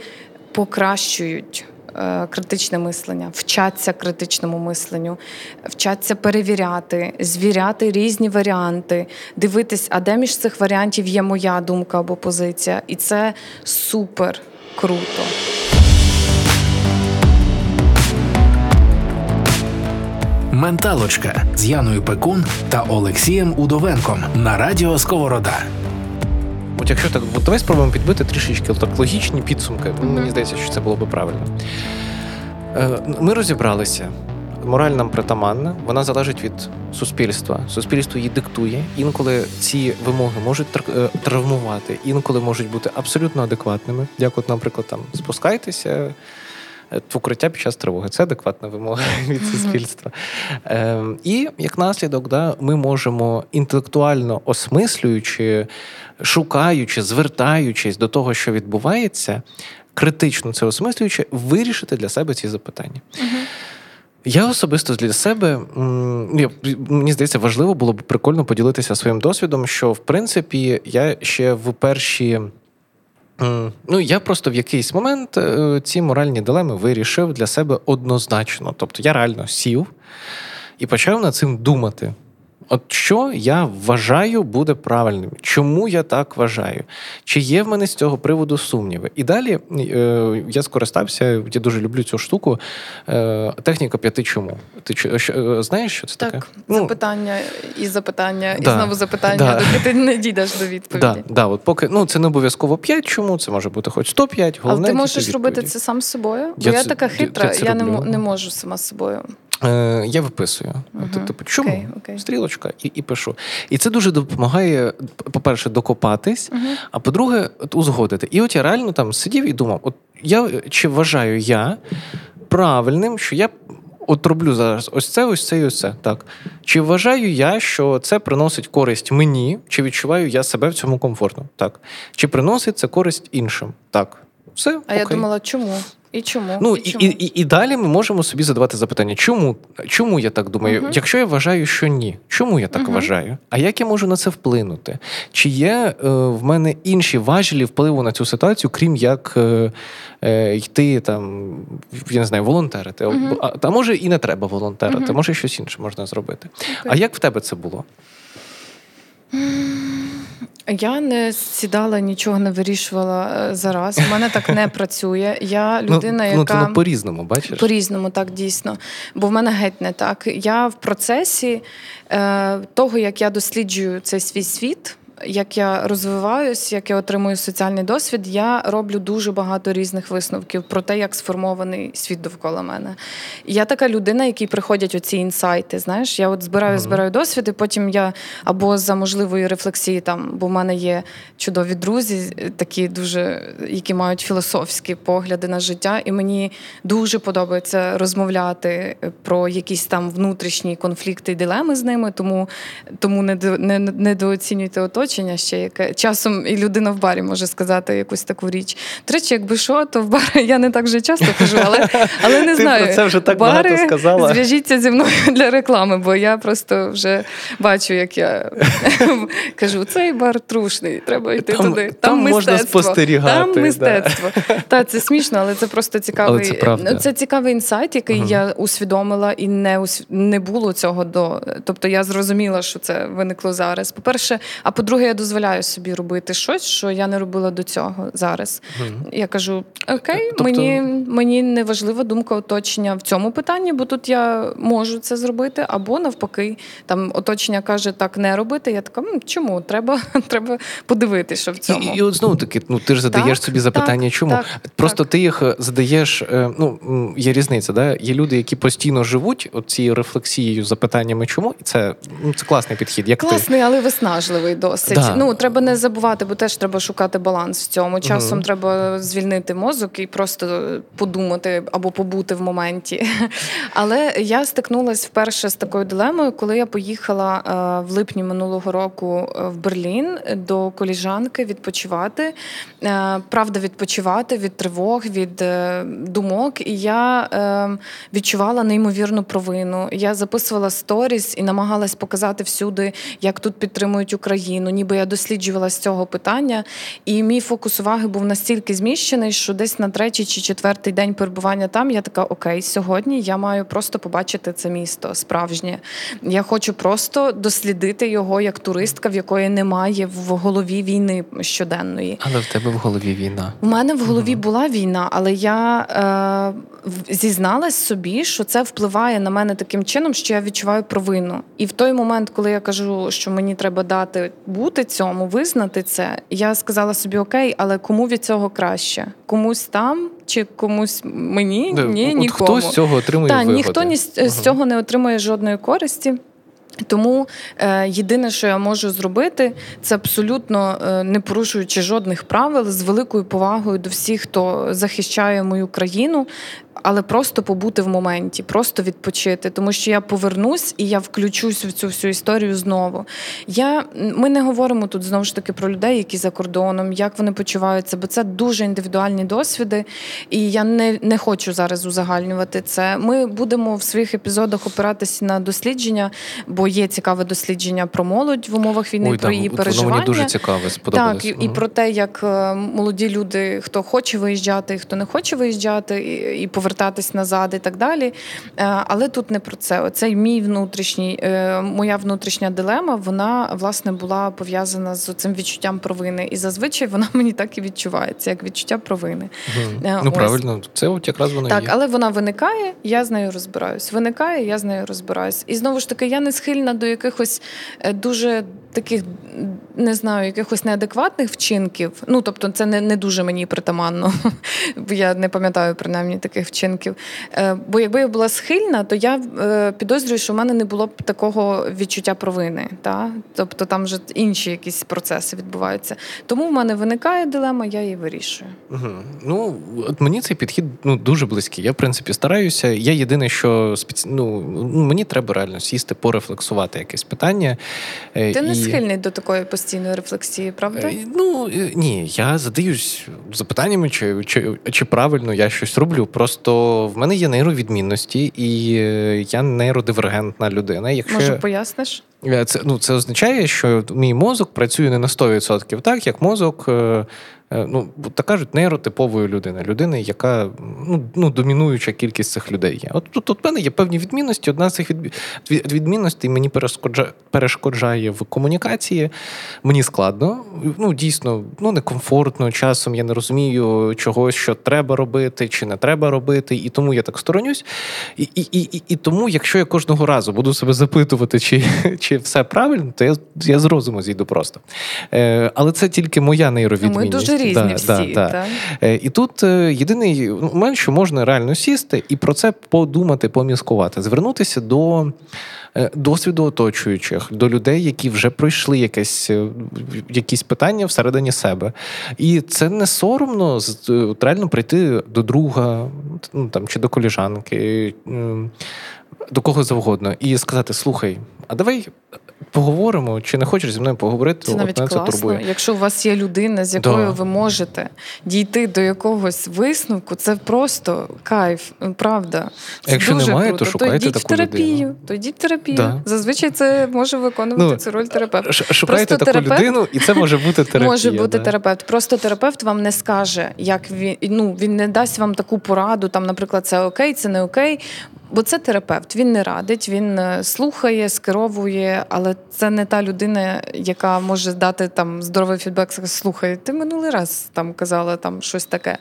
покращують. Е, критичне мислення, вчаться критичному мисленню, вчаться перевіряти, звіряти різні варіанти, дивитись, а де між цих варіантів є моя думка або позиція. І це супер круто. Менталочка з Яною Пекун та Олексієм Удовенком на радіо Сковорода. От якщо так, от давай спробуємо підбити трішечки так логічні підсумки. Mm-hmm. Мені здається, що це було би правильно. Е, Ми розібралися. Мораль нам притаманна, вона залежить від суспільства. Суспільство її диктує. Інколи ці вимоги можуть е, травмувати, інколи можуть бути абсолютно адекватними. Як, от, наприклад, там спускайтеся в укриття під час тривоги. Це адекватна вимога від суспільства. Е, І як наслідок, да, ми можемо інтелектуально осмислюючи, шукаючи, звертаючись до того, що відбувається, критично це осмислюючи, вирішити для себе ці запитання. Я особисто для себе мені здається, важливо було б прикольно поділитися своїм досвідом, що в принципі я ще в перші Ну, я просто в якийсь момент е, ці моральні дилеми вирішив для себе однозначно. Тобто я реально сів і почав над цим думати. От що я вважаю буде правильним? Чому я так вважаю? Чи є в мене з цього приводу сумніви? І далі е, я скористався, я дуже люблю цю штуку. Е, Техніка п'яти чому. Ти е, знаєш, що це так, таке? Ну, запитання і запитання, да, і знову запитання, да. доки ти не дійдеш до відповіді. Да, да, от поки ну це не обов'язково п'ять чому, це може бути хоч 105, головне. Але ти можеш робити це сам з собою? Бо я, я така хитра, я, я не, не можу сама з собою. Е, Я виписую. Uh-huh. Типу, чому? Okay, okay. Стрілочка і і пишу. І це дуже допомагає, по-перше, докопатись, uh-huh. а по-друге, от, узгодити. І от я реально там сидів і думав: от я чи вважаю я правильним, що я от роблю зараз ось це, ось це і ось це. Так. Чи вважаю я, що це приносить користь мені, чи відчуваю я себе в цьому комфортно? Так. Чи приносить це користь іншим? Так. Все, А окей. я думала, чому? І чому? Ну і, чому? і, і, і далі ми можемо собі задавати запитання, чому Чому я так думаю? uh Якщо я вважаю, що ні, чому я так uh вважаю? А як я можу на це вплинути? Чи є е, в мене інші важелі впливу на цю ситуацію, крім як е, е, йти там, я не знаю, волонтерити? uh А, а може і не треба волонтерити, може щось інше можна зробити. Okay. А як в тебе це було? Я не сідала, нічого не вирішувала е, зараз. У мене так не працює. Я ну, людина, ну, яка ну, ну, по-різному, бачиш? По-різному, так дійсно. Бо в мене геть не так. Я в процесі е, того, як я досліджую цей свій світ як я розвиваюсь, як я отримую соціальний досвід, я роблю дуже багато різних висновків про те, як сформований світ довкола мене. я така людина, якій приходять оці інсайти. Знаєш, я от збираю, збираю досвід, і потім я або за можливої рефлексії, там, бо в мене є чудові друзі, такі дуже, які мають філософські погляди на життя, і мені дуже подобається розмовляти про якісь там внутрішні конфлікти і дилеми з ними, тому тому недооцінюйте ото оточення ще, яке часом і людина в барі може сказати якусь таку річ. До речі, якби що, то в бар я не так вже часто кажу, але але не Ти знаю. про це вже так Бари, багато сказала. Зв'яжіться зі мною для реклами, бо я просто вже бачу, як я кажу, цей бар трушний, треба йти там, туди. Там, там можна спостерігати. Там мистецтво. Да. Та це смішно, але це просто цікавий це, це цікавий інсайт, який uh я усвідомила і не не було цього до. Тобто я зрозуміла, що це виникло зараз. По перше, а по-друге, по-друге, я дозволяю собі робити щось, що я не робила до цього зараз. Mm-hmm. Я кажу: окей, тобто... мені мені не важлива думка оточення в цьому питанні, бо тут я можу це зробити, або навпаки, там оточення каже, так не робити. Я така, чому? Треба треба подивитися, що в цьому. І, і от знову таки, ну ти ж задаєш так, собі запитання, так, чому? Так, Просто ти їх е, задаєш. Е, ну є різниця, да? Є люди, які постійно живуть цією рефлексією, запитаннями, чому, і це ну, це класний підхід. Як класний, ти. але виснажливий досить досить. Да. Ну треба не забувати, бо теж треба шукати баланс в цьому. Часом угу. треба звільнити мозок і просто подумати або побути в моменті. Але я стикнулася вперше з такою дилемою, коли я поїхала е, в липні минулого року е, в Берлін до коліжанки відпочивати. Е, правда, відпочивати від тривог, від думок. І я відчувала неймовірну провину. Я записувала сторіс і намагалась показати всюди, як тут підтримують Україну. Ніби я досліджувала з цього питання. І мій фокус уваги був настільки зміщений, що десь на третій чи четвертий день перебування там я така: Окей, сьогодні я маю просто побачити це місто справжнє. Я хочу просто дослідити його як туристка, в якої немає в голові війни щоденної. Але в тебе в голові війна. У мене в голові угу. була війна, але я е, зізналась собі, що це впливає на мене таким чином, що я відчуваю провину. І в той момент, коли я кажу, що мені треба дати бути цьому, визнати це, я сказала собі окей, але кому від цього краще? Комусь там чи комусь мені? Ні, Ні, От нікому. Хто з цього отримує Так, вигоди? ніхто ні з, з цього не отримує жодної користі. Тому е, єдине, що я можу зробити, це абсолютно е, не порушуючи жодних правил, з великою повагою до всіх, хто захищає мою країну, але просто побути в моменті, просто відпочити, тому що я повернусь і я включусь в цю всю історію знову. Я, Ми не говоримо тут знову ж таки про людей, які за кордоном, як вони почуваються, бо це дуже індивідуальні досвіди, і я не не хочу зараз узагальнювати це. Ми будемо в своїх епізодах опиратися на дослідження, бо є цікаве дослідження про молодь в умовах війни, Ой, про її воно переживання. мені дуже цікаве, сподобалось. Так, і, і про те, як е, молоді люди, хто хоче виїжджати, хто не хоче виїжджати, і, і повертатись назад і так далі. Е, але тут не про це. Оцей мій внутрішній, е, моя внутрішня дилема, вона власне була пов'язана з цим відчуттям провини. І зазвичай вона мені так і відчувається, як відчуття провини. Угу. Ну Ось. правильно, це от якраз воно так, є. але вона виникає, я з нею розбираюсь. Виникає, я з нею розбираюсь. І знову ж таки, я не схильна до якихось дуже таких, не знаю, якихось неадекватних вчинків. Ну тобто, це не не дуже мені притаманно. Я не пам'ятаю принаймні таких вчинків. Е, бо якби я була схильна, то я е, підозрюю, що в мене не було б такого відчуття провини. Та? Тобто там вже інші якісь процеси відбуваються. Тому в мене виникає дилема, я її вирішую. Угу. Ну от мені цей підхід ну дуже близький. Я в принципі стараюся. Я єдине, що спеці... ну, мені треба реально сісти, порефлексувати якесь питання. Е, Ти і... не схильний до такої постійної рефлексії, правда? Ну ні, я задаюсь запитаннями, чи, чи, чи правильно я щось роблю. Просто в мене є нейровідмінності, і е, я нейродивергентна людина. Якщо Може, поясниш? Е, це ну це означає, що мій мозок працює не на 100%, так як мозок Е, ну, так кажуть, нейротипової людини, людини, яка ну, ну, домінуюча кількість цих людей є. От тут от, мене є певні відмінності. Одна з цих відмінностей мені перешкоджає в комунікації. Мені складно, ну дійсно ну, некомфортно. Часом я не розумію чогось, що треба робити чи не треба робити, і тому я так сторонюсь. І і, і, і тому, якщо я кожного разу буду себе запитувати, чи чи все правильно, то я я з розуму зійду просто. Е, Але це тільки моя нейровідмінність. Ми дуже різні да, всі. Да, да. Е, і тут е, єдиний момент, що можна реально сісти і про це подумати, поміскувати, звернутися до. Е, досвіду оточуючих, до людей, які вже пройшли якесь, якісь питання всередині себе. І це не соромно реально прийти до друга ну, там, чи до коліжанки, до кого завгодно, і сказати: слухай, а давай поговоримо, чи не хочеш зі мною поговорити? Це навіть класно. Це турбує. Якщо у вас є людина, з якою да. ви можете дійти до якогось висновку, це просто кайф, правда. Це Якщо дуже немає, круто. то шукайте то йдіть таку в терапію. Людину. То йдіть в терапію. Да. Зазвичай це може виконувати ну, цю роль терапевта. Шукайте Просто таку терапевт... людину, і це може бути терапія. Може бути да. терапевт. Просто терапевт вам не скаже, як він ну він не дасть вам таку пораду. Там, наприклад, це окей, це не окей. Бо це терапевт, він не радить, він е, слухає, скеровує, але це не та людина, яка може дати там здоровий фідбек. Слухай, ти минулий раз там казала там щось таке.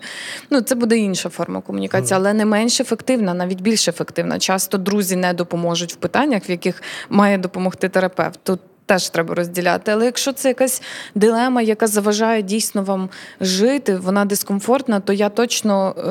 Ну це буде інша форма комунікації, але не менш ефективна, навіть більш ефективна. Часто друзі не допоможуть в питаннях, в яких має допомогти терапевт. Тут теж треба розділяти. Але якщо це якась дилема, яка заважає дійсно вам жити, вона дискомфортна, то я точно е,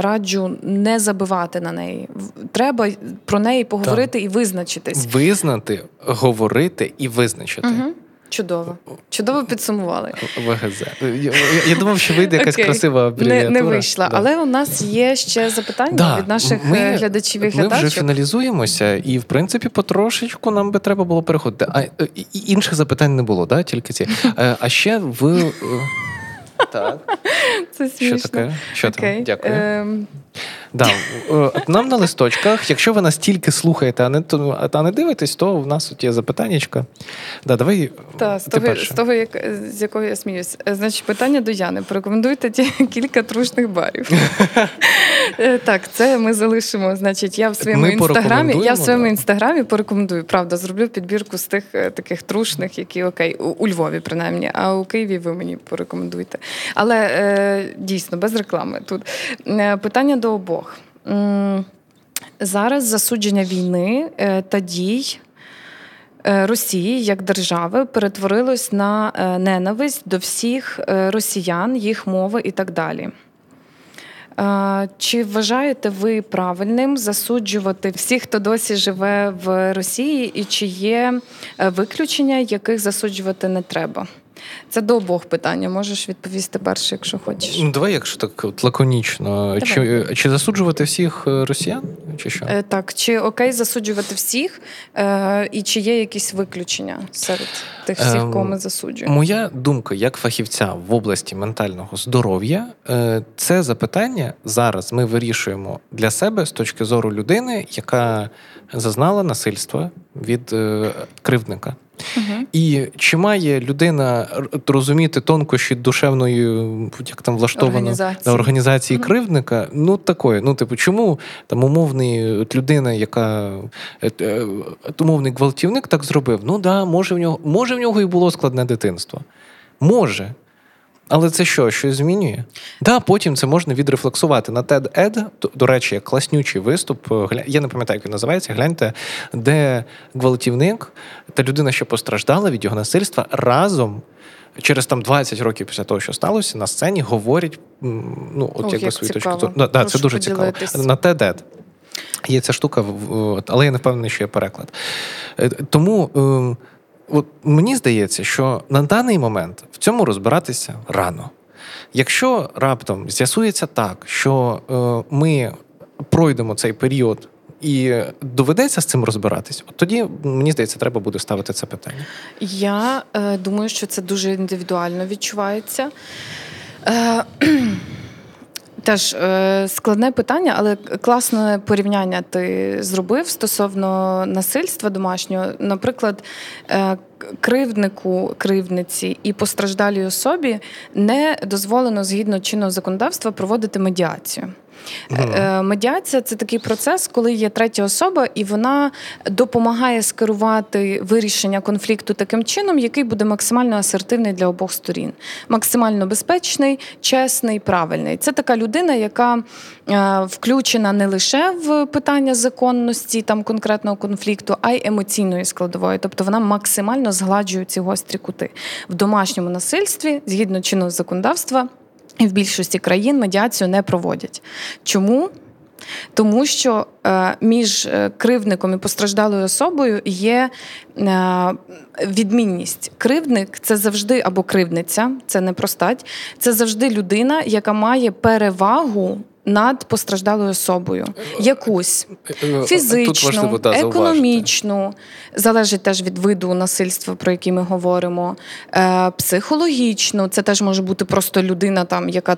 раджу не забивати на неї. Треба про неї поговорити так. і визначитись. Визнати, говорити і визначити. Угу. Чудово. Чудово підсумували. ВГЗ. Я, я думав, що вийде якась okay. красива абревіатура. Не, не вийшла. Да. Але у нас є ще запитання да. від наших ми, е, глядачів і глядачів. Ми вже фіналізуємося, і в принципі потрошечку нам би треба було переходити. А інших запитань не було, да? тільки ці. Е, а ще в. Так. Це смішно. Що таке? Що okay. там? Дякую. Um... Да. Е, нам на листочках, якщо ви нас тільки слухаєте, а не а не дивитесь, то в нас тут є запитаннячка. Да, давай Та, з того, з того, як, з якого я сміюсь. Е, значить, питання до Яни. Порекомендуйте ті кілька трушних барів. Е, так, це ми залишимо. Значить, я в своєму ми інстаграмі я в своєму да. інстаграмі порекомендую. Правда, зроблю підбірку з тих таких трушних, які окей, у, у Львові, принаймні, а у Києві ви мені порекомендуйте. Але е, дійсно без реклами тут питання до обох. Зараз засудження війни е, та дій е, Росії як держави перетворилось на е, ненависть до всіх росіян, їх мови і так далі. Чи вважаєте ви правильним засуджувати всіх, хто досі живе в Росії, і чи є виключення, яких засуджувати не треба? Це до обох питання. Можеш відповісти перше, якщо хочеш. Ну, Давай, якщо так от лаконічно. Чи чи засуджувати всіх е, росіян? Чи що? Е, Так, чи окей засуджувати всіх, е, і чи є якісь виключення серед тих всіх, е, кого ми засуджуємо? Моя думка як фахівця в області ментального здоров'я, е, це запитання зараз ми вирішуємо для себе з точки зору людини, яка зазнала насильства від е, кривдника. Угу. І чи має людина розуміти тонкощі душевної, як там влаштовано організації, організації угу. кривдника? Ну такої. Ну, типу, чому там умовний от людина, яка от, е, умовний гвалтівник так зробив? Ну да, може в нього, може в нього і було складне дитинство. Може. Але це що, щось змінює? Да, потім це можна відрефлексувати на TED Ed, до, речі, класнючий виступ. Я не пам'ятаю, як він називається. Гляньте, де гвалтівник та людина, що постраждала від його насильства, разом. Через там 20 років після того, що сталося, на сцені говорять ну, от Ох, якби як свою точку. Да, да, це дуже цікаво. На TED Є ця штука, але я не впевнений, що є переклад. Е, тому. От мені здається, що на даний момент в цьому розбиратися рано. Якщо раптом з'ясується так, що е, ми пройдемо цей період і доведеться з цим розбиратись, от тоді мені здається, треба буде ставити це питання. Я е, думаю, що це дуже індивідуально відчувається. Е, Теж е, складне питання, але класне порівняння ти зробив стосовно насильства домашнього. Наприклад, е, кривднику, кривдниці і постраждалій особі не дозволено згідно чинного законодавства проводити медіацію. Mm. Медіація це такий процес, коли є третя особа, і вона допомагає скерувати вирішення конфлікту таким чином, який буде максимально асертивний для обох сторін, максимально безпечний, чесний, правильний. Це така людина, яка е, включена не лише в питання законності там конкретного конфлікту, а й емоційної складової. Тобто вона максимально згладжує ці гострі кути в домашньому насильстві згідно чинного законодавства. І в більшості країн медіацію не проводять. Чому? Тому що е, між е, кривдником і постраждалою особою є е, відмінність. Кривдник це завжди або кривдниця, це не простать, це завжди людина, яка має перевагу над постраждалою особою. Якусь фізичну, важливо, да, економічну, залежить теж від виду насильства, про який ми говоримо, е, психологічну, це теж може бути просто людина, там, яка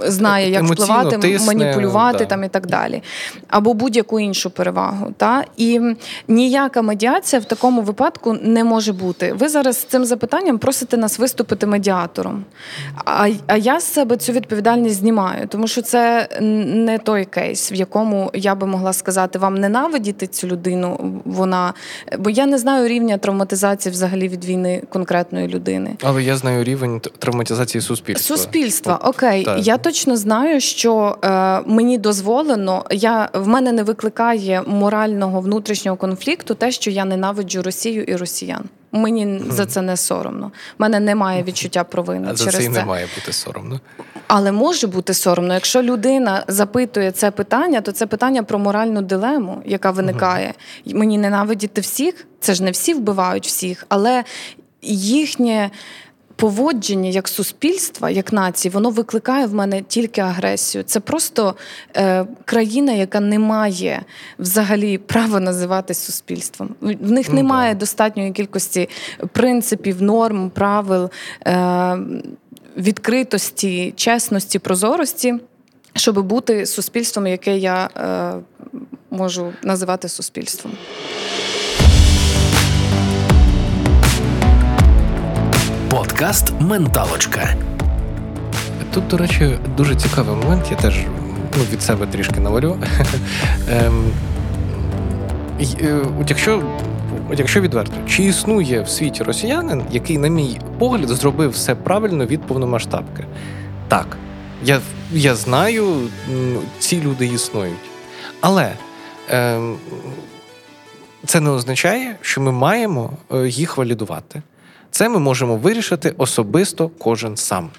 знає, як Емоційно впливати, тисне, маніпулювати да. там, і так далі. Або будь-яку іншу перевагу. Та? І ніяка медіація в такому випадку не може бути. Ви зараз з цим запитанням просите нас виступити медіатором. А, А я з себе цю відповідальність знімаю, тому що це не той кейс, в якому я би могла сказати вам ненавидіти цю людину. Вона бо я не знаю рівня травматизації взагалі від війни конкретної людини. Але я знаю рівень травматизації суспільства. Суспільства, окей, так. я точно знаю, що е, мені дозволено. Я в мене не викликає морального внутрішнього конфлікту, те, що я ненавиджу Росію і росіян. Мені mm. за це не соромно. У мене немає відчуття провини. А через за це не має бути соромно. Але може бути соромно. Якщо людина запитує це питання, то це питання про моральну дилему, яка виникає. Mm. Мені ненавидіти всіх. Це ж не всі вбивають всіх, але їхнє поводження як суспільства, як нації, воно викликає в мене тільки агресію. Це просто е, країна, яка не має взагалі права називатись суспільством. В них ну, немає достатньої кількості принципів, норм, правил. Е, Відкритості, чесності, прозорості, щоб бути суспільством, яке я е, можу називати суспільством. Подкаст Менталочка. Тут, до речі, дуже цікавий момент. Я теж ну, від себе трішки навалю. ем, е, Якщо якщо відверто, чи існує в світі росіянин, який, на мій погляд, зробив все правильно від повномасштабки? Так, я я знаю, ці люди існують. Але ем, це не означає, що ми маємо е, їх валідувати. Це ми можемо вирішити особисто кожен сам.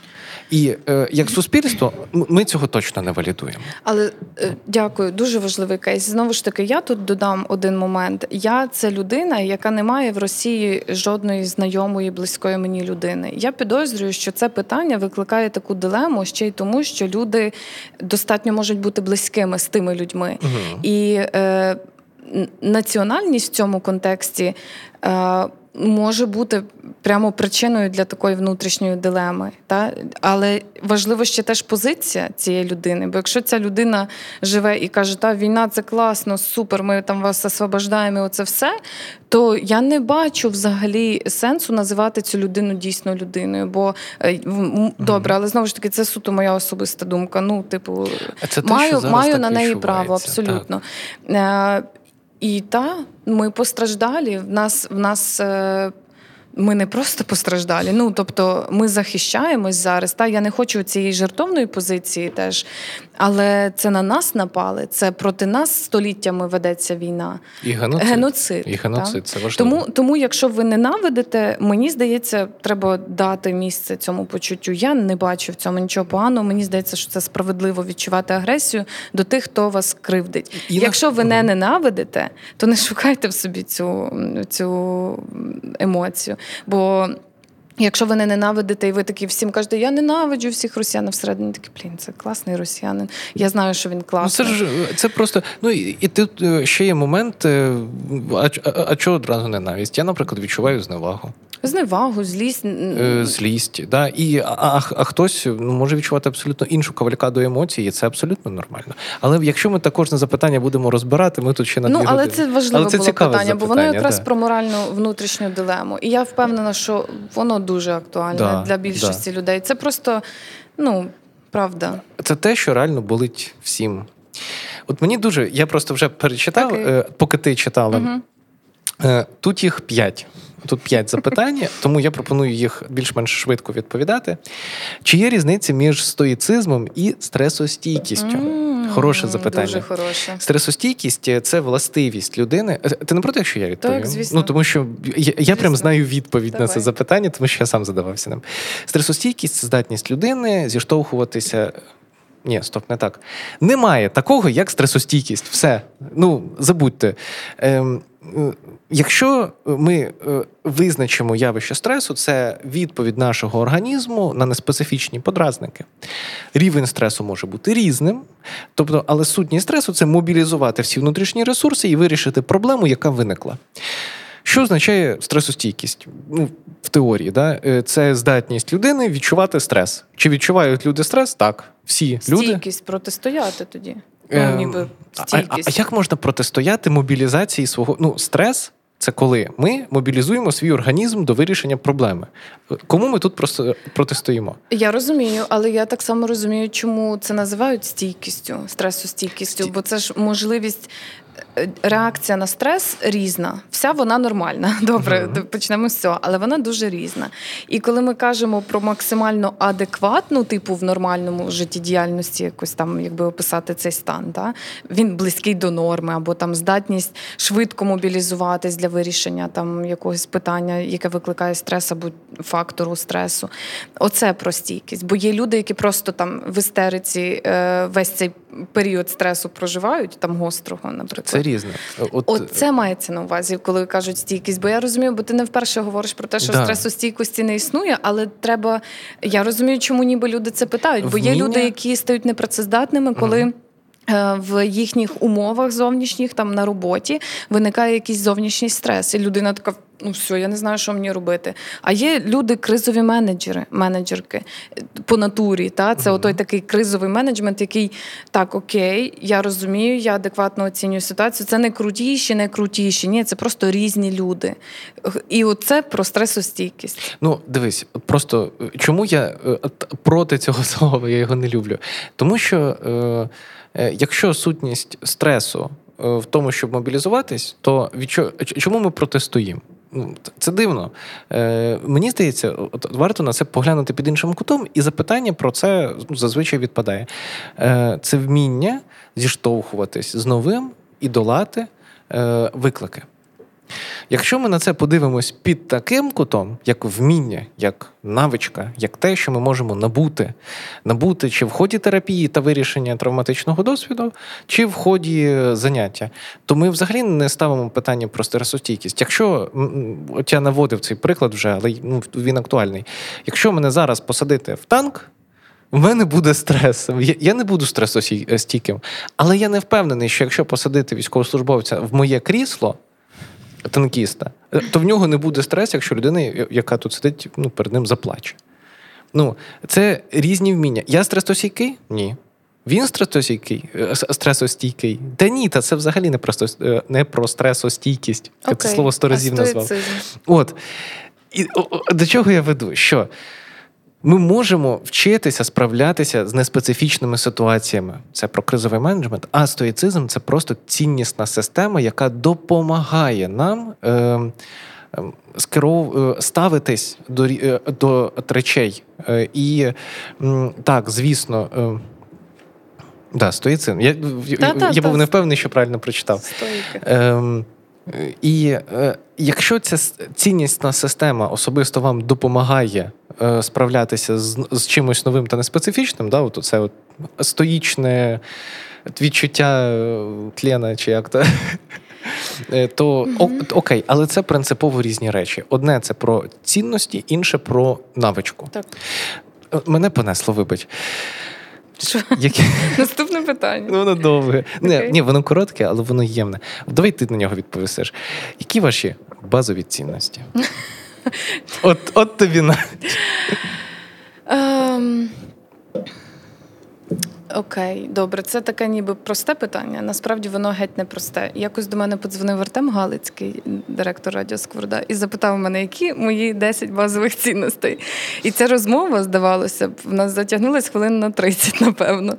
І е, як суспільство ми цього точно не валідуємо. Але е, дякую, дуже важливий кейс. Знову ж таки, я тут додам один момент. Я це людина, яка не має в Росії жодної знайомої, близької мені людини. Я підозрюю, що це питання викликає таку дилему ще й тому, що люди достатньо можуть бути близькими з тими людьми. Угу. І е, національність в цьому контексті. Е, може бути прямо причиною для такої внутрішньої дилеми. Та? Але важливо ще теж позиція цієї людини. Бо якщо ця людина живе і каже, та війна це класно, супер, ми там вас освобождаємо, оце все, то я не бачу взагалі сенсу називати цю людину дійсно людиною. Бо е, добре, але знову ж таки, це суто моя особиста думка. Ну, типу, це маю, те, маю на неї право, абсолютно. Так. І та ми постраждалі. В нас в нас е, ми не просто постраждалі. Ну тобто, ми захищаємось зараз. Та я не хочу цієї жертовної позиції, теж але це на нас напали. Це проти нас століттями ведеться війна. І геноцид. Геноцид, і геноцид це важливо. Тому, тому, якщо ви ненавидите, мені здається, треба дати місце цьому почуттю. Я не бачу в цьому нічого поганого. Мені здається, що це справедливо відчувати агресію до тих, хто вас кривдить. І якщо ви не ненавидите, то не шукайте в собі цю, цю емоцію. Бо Якщо ви не ненавидите, і ви такі всім кажете, я ненавиджу всіх росіян, всередині такі, блін, це класний росіянин. Я знаю, що він класний. Ну, Це ж це просто. Ну і тут е, ще є момент, е, а, а, а чого одразу ненависть? Я, наприклад, відчуваю зневагу. Зневагу, злість. Е, злість, да. І, а, а, а хтось ну, може відчувати абсолютно іншу кавалькаду емоцій, і це абсолютно нормально. Але якщо ми також на запитання будемо розбирати, ми тут ще на Ну, але години. це важливе але це було питання, запитання, бо воно якраз да. про моральну внутрішню дилему. І я впевнена, що воно дуже актуальне да, для більшості да. людей. Це просто, ну, правда. Це те, що реально болить всім. От мені дуже, я просто вже перечитав, okay. поки ти читала. Угу. Тут їх п'ять. Тут п'ять запитань, тому я пропоную їх більш-менш швидко відповідати. Чи є різниця між стоїцизмом і стресостійкістю? Хороше запитання. Дуже хороше. Стресостійкість це властивість людини. Е, ти не проти, якщо я відповім? Так, звісно. Ну тому що я, я прям знаю відповідь Давай. на це запитання, тому що я сам задавався ним. Стресостійкість це здатність людини зіштовхуватися. Ні, стоп, не так. Немає такого, як стресостійкість. Все. Ну, забудьте. Ем, е, Якщо ми е, визначимо явище стресу, це відповідь нашого організму на неспецифічні подразники. Рівень стресу може бути різним, тобто, але сутність стресу це мобілізувати всі внутрішні ресурси і вирішити проблему, яка виникла. Що означає стресостійкість? Ну, В теорії, да? Е, це здатність людини відчувати стрес. Чи відчувають люди стрес? Так. Всі Стійкість люди. Стійкість протистояти тоді. Ну, ніби стійкість. А, а, а як можна протистояти мобілізації свого ну, стрес? Це коли ми мобілізуємо свій організм до вирішення проблеми. Кому ми тут просто протистоїмо? Я розумію, але я так само розумію, чому це називають стійкістю, стресостійкістю, Сті... бо це ж можливість реакція на стрес різна. Вся вона нормальна. Добре, uh-huh. почнемо з цього, але вона дуже різна. І коли ми кажемо про максимально адекватну, типу в нормальному життєдіяльності, якось там, якби описати цей стан, да? він близький до норми, або там здатність швидко мобілізуватись для вирішення там якогось питання, яке викликає стрес або фактору стресу. Оце про стійкість. Бо є люди, які просто там в істериці е, весь цей період стресу проживають, там гострого, наприклад. Це різне. От... От це мається на увазі, коли кажуть стійкість. Бо я розумію, бо ти не вперше говориш про те, що да. стресостійкості не існує, але треба. Я розумію, чому ніби люди це питають, бо є люди, які стають непрацездатними, коли. Угу. Е, в їхніх умовах зовнішніх там на роботі виникає якийсь зовнішній стрес, і людина така: ну все, я не знаю, що мені робити. А є люди, кризові менеджери, менеджерки по натурі. Та це mm-hmm. отой такий кризовий менеджмент, який так, окей, я розумію, я адекватно оцінюю ситуацію. Це не крутіші, не крутіші. Ні, це просто різні люди. І оце про стресостійкість. Ну, дивись, просто чому я е, проти цього слова, я його не люблю. Тому що. Е, Е, якщо сутність стресу е, в тому, щоб мобілізуватись, то від чого, чому ми протестуємо? Ну, це дивно. Е, Мені здається, от варто на це поглянути під іншим кутом, і запитання про це ну, зазвичай відпадає. Е, Це вміння зіштовхуватись з новим і долати е, виклики. Якщо ми на це подивимось під таким кутом, як вміння, як навичка, як те, що ми можемо набути, набути чи в ході терапії та вирішення травматичного досвіду, чи в ході заняття, то ми взагалі не ставимо питання про стресостійкість. Якщо от я наводив цей приклад вже, але ну, він актуальний. Якщо мене зараз посадити в танк. У мене буде стрес. Я не буду стресостійким, але я не впевнений, що якщо посадити військовослужбовця в моє крісло, танкіста, то в нього не буде стрес, якщо людина, яка тут сидить, ну, перед ним заплаче. Ну, Це різні вміння. Я стресостійкий? Ні. Він стресостійкий? Е, стресостійкий? Та ні, та це взагалі не про, е, не про стресостійкість. Я це слово сто разів назвав. От. І о, До чого я веду? Що ми можемо вчитися справлятися з неспецифічними ситуаціями. Це про кризовий менеджмент, а стоїцизм це просто ціннісна система, яка допомагає нам. Е, е Скеров е, ставитись до е, до речей. І так, звісно, да, стоїцизм. Я я, я був не впевнений, що правильно прочитав. Ем, і е, якщо ця ціннісна система особисто вам допомагає е, справлятися з з чимось новим та неспецифічним, да, от це от стоїчне відчуття е, тлена, чи як то. Е, то mm-hmm. окей, але це принципово різні речі. Одне це про цінності, інше про навичку. Так. Мене понесло, вибач. Що? Які... Наступне питання. Ну, воно довге. Okay. Ні, воно коротке, але воно ємне. Давай ти на нього відповісиш. Які ваші базові цінності? От от тобі навіть. Um... Окей, добре, це таке ніби просте питання. Насправді воно геть не просте. Якось до мене подзвонив Артем Галицький, директор Радіо Скворда, і запитав мене, які мої 10 базових цінностей. І ця розмова, здавалося б, в нас затягнулася хвилин на 30, напевно.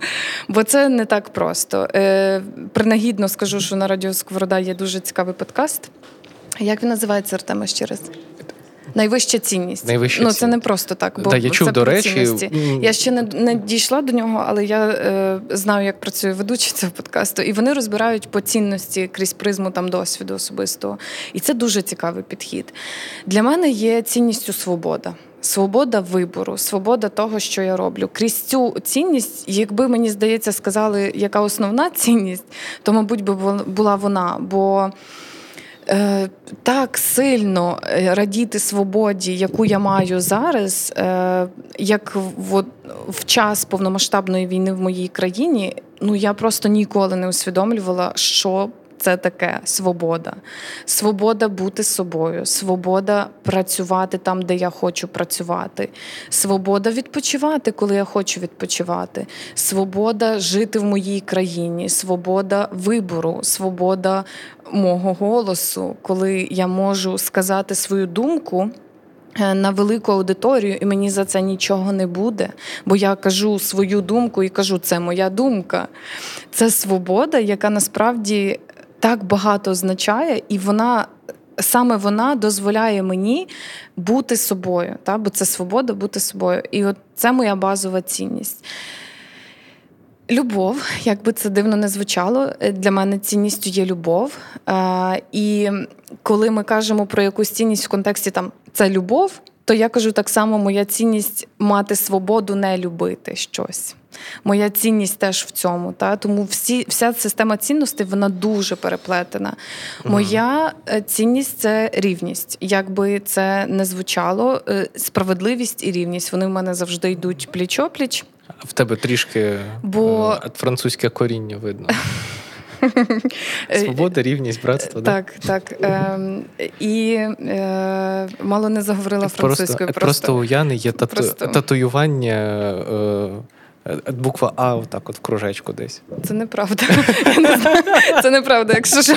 Бо це не так просто. Е, Принагідно скажу, що на Радіо Скворда є дуже цікавий подкаст. Як він називається Артема ще раз? Найвища цінність. Найвища ну, це не просто так, бо да, я чув, це до речі. Цінності. Я ще не не дійшла до нього, але я е, знаю, як працює ведучий цього подкасту, і вони розбирають по цінності крізь призму там досвіду особистого. І це дуже цікавий підхід. Для мене є цінністю свобода. Свобода вибору, свобода того, що я роблю. Крізь цю цінність, якби мені здається, сказали, яка основна цінність, то, мабуть, би була вона. Бо Е, так сильно е, радіти свободі, яку я маю зараз, е, як в, в час повномасштабної війни в моїй країні, ну я просто ніколи не усвідомлювала, що це таке свобода. Свобода бути собою, свобода працювати там, де я хочу працювати, свобода відпочивати, коли я хочу відпочивати, свобода жити в моїй країні, свобода вибору, свобода мого голосу, коли я можу сказати свою думку. Е, на велику аудиторію, і мені за це нічого не буде, бо я кажу свою думку і кажу, це моя думка. Це свобода, яка насправді так багато означає, і вона. Саме вона дозволяє мені бути собою, та? бо це свобода бути собою. І от це моя базова цінність. Любов, як би це дивно не звучало, е, для мене цінністю є любов. А, І коли ми кажемо про якусь цінність в контексті там це любов, то я кажу так само: моя цінність мати свободу не любити щось. Моя цінність теж в цьому. Та? Тому всі, вся система цінностей вона дуже переплетена. Моя е, цінність це рівність. Якби це не звучало, е, справедливість і рівність вони в мене завжди йдуть пліч-опліч. В тебе трішки Бо... французьке коріння видно. Свобода, рівність, братство. Так, да? так. Е, І е, мало не заговорила французькою. Просто, просто у Яни є тату, просто... татуювання. Е, Е, буква А так от в кружечку десь. Це неправда. Це неправда, якщо що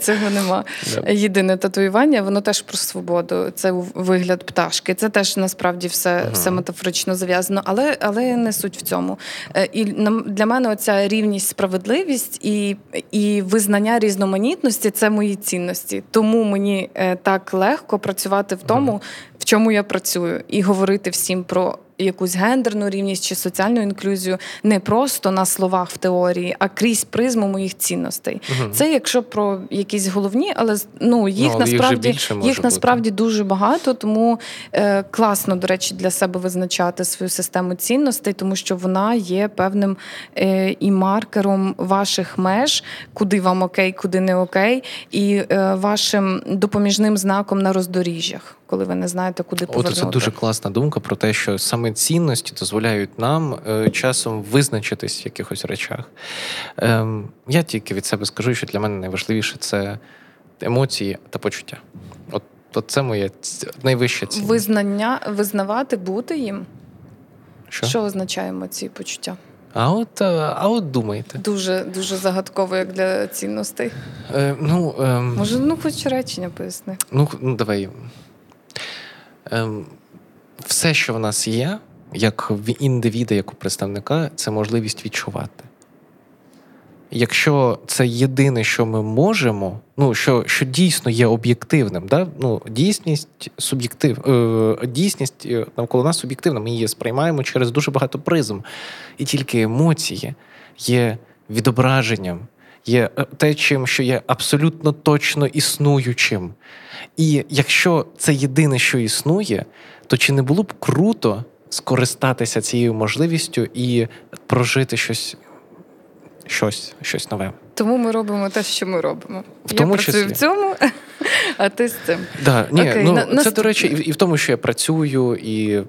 цього нема. Єдине татуювання, воно теж про свободу. Це вигляд пташки. Це теж насправді все все метафорично зав'язано, але але не суть в цьому. Е, і для мене оця рівність, справедливість і і визнання різноманітності це мої цінності. Тому мені е, так легко працювати в тому, в чому я працюю, і говорити всім про якусь гендерну рівність чи соціальну інклюзію не просто на словах в теорії, а крізь призму моїх цінностей. Угу. Це якщо про якісь головні, але ну їх ну, насправді їх, їх насправді дуже багато, тому е, класно, до речі, для себе визначати свою систему цінностей, тому що вона є певним е, і маркером ваших меж, куди вам окей, куди не окей, і е, вашим допоміжним знаком на роздоріжжях коли ви не знаєте, куди повернути. От це дуже класна думка про те, що саме цінності дозволяють нам е, часом визначитись в якихось речах. Ем, Я тільки від себе скажу, що для мене найважливіше це емоції та почуття. От, от це моє найвище цінність. Визнання, визнавати, бути їм. Що Що означає емоції почуття? А от е, а от думайте. Дуже дуже загадково, як для цінностей. Е, ну, е, Може, ну хоч речення поясни. Ну, ну давай. Ем, все, що в нас є, як в індивіда, як у представника, це можливість відчувати. Якщо це єдине, що ми можемо, ну що що дійсно є об'єктивним, да? ну, дійсність суб'єктив, е, дійсність е, навколо нас суб'єктивна, ми її сприймаємо через дуже багато призм. І тільки емоції є відображенням, є е, те, чим, що є абсолютно точно існуючим. І якщо це єдине, що існує, то чи не було б круто скористатися цією можливістю і прожити щось, щось, щось нове? Тому ми робимо те, що ми робимо. В Я тому працюю числі. в цьому, а ти з цим. Да, ні, Окей, ну, на, Це, до речі, і, і в тому, що я працюю, і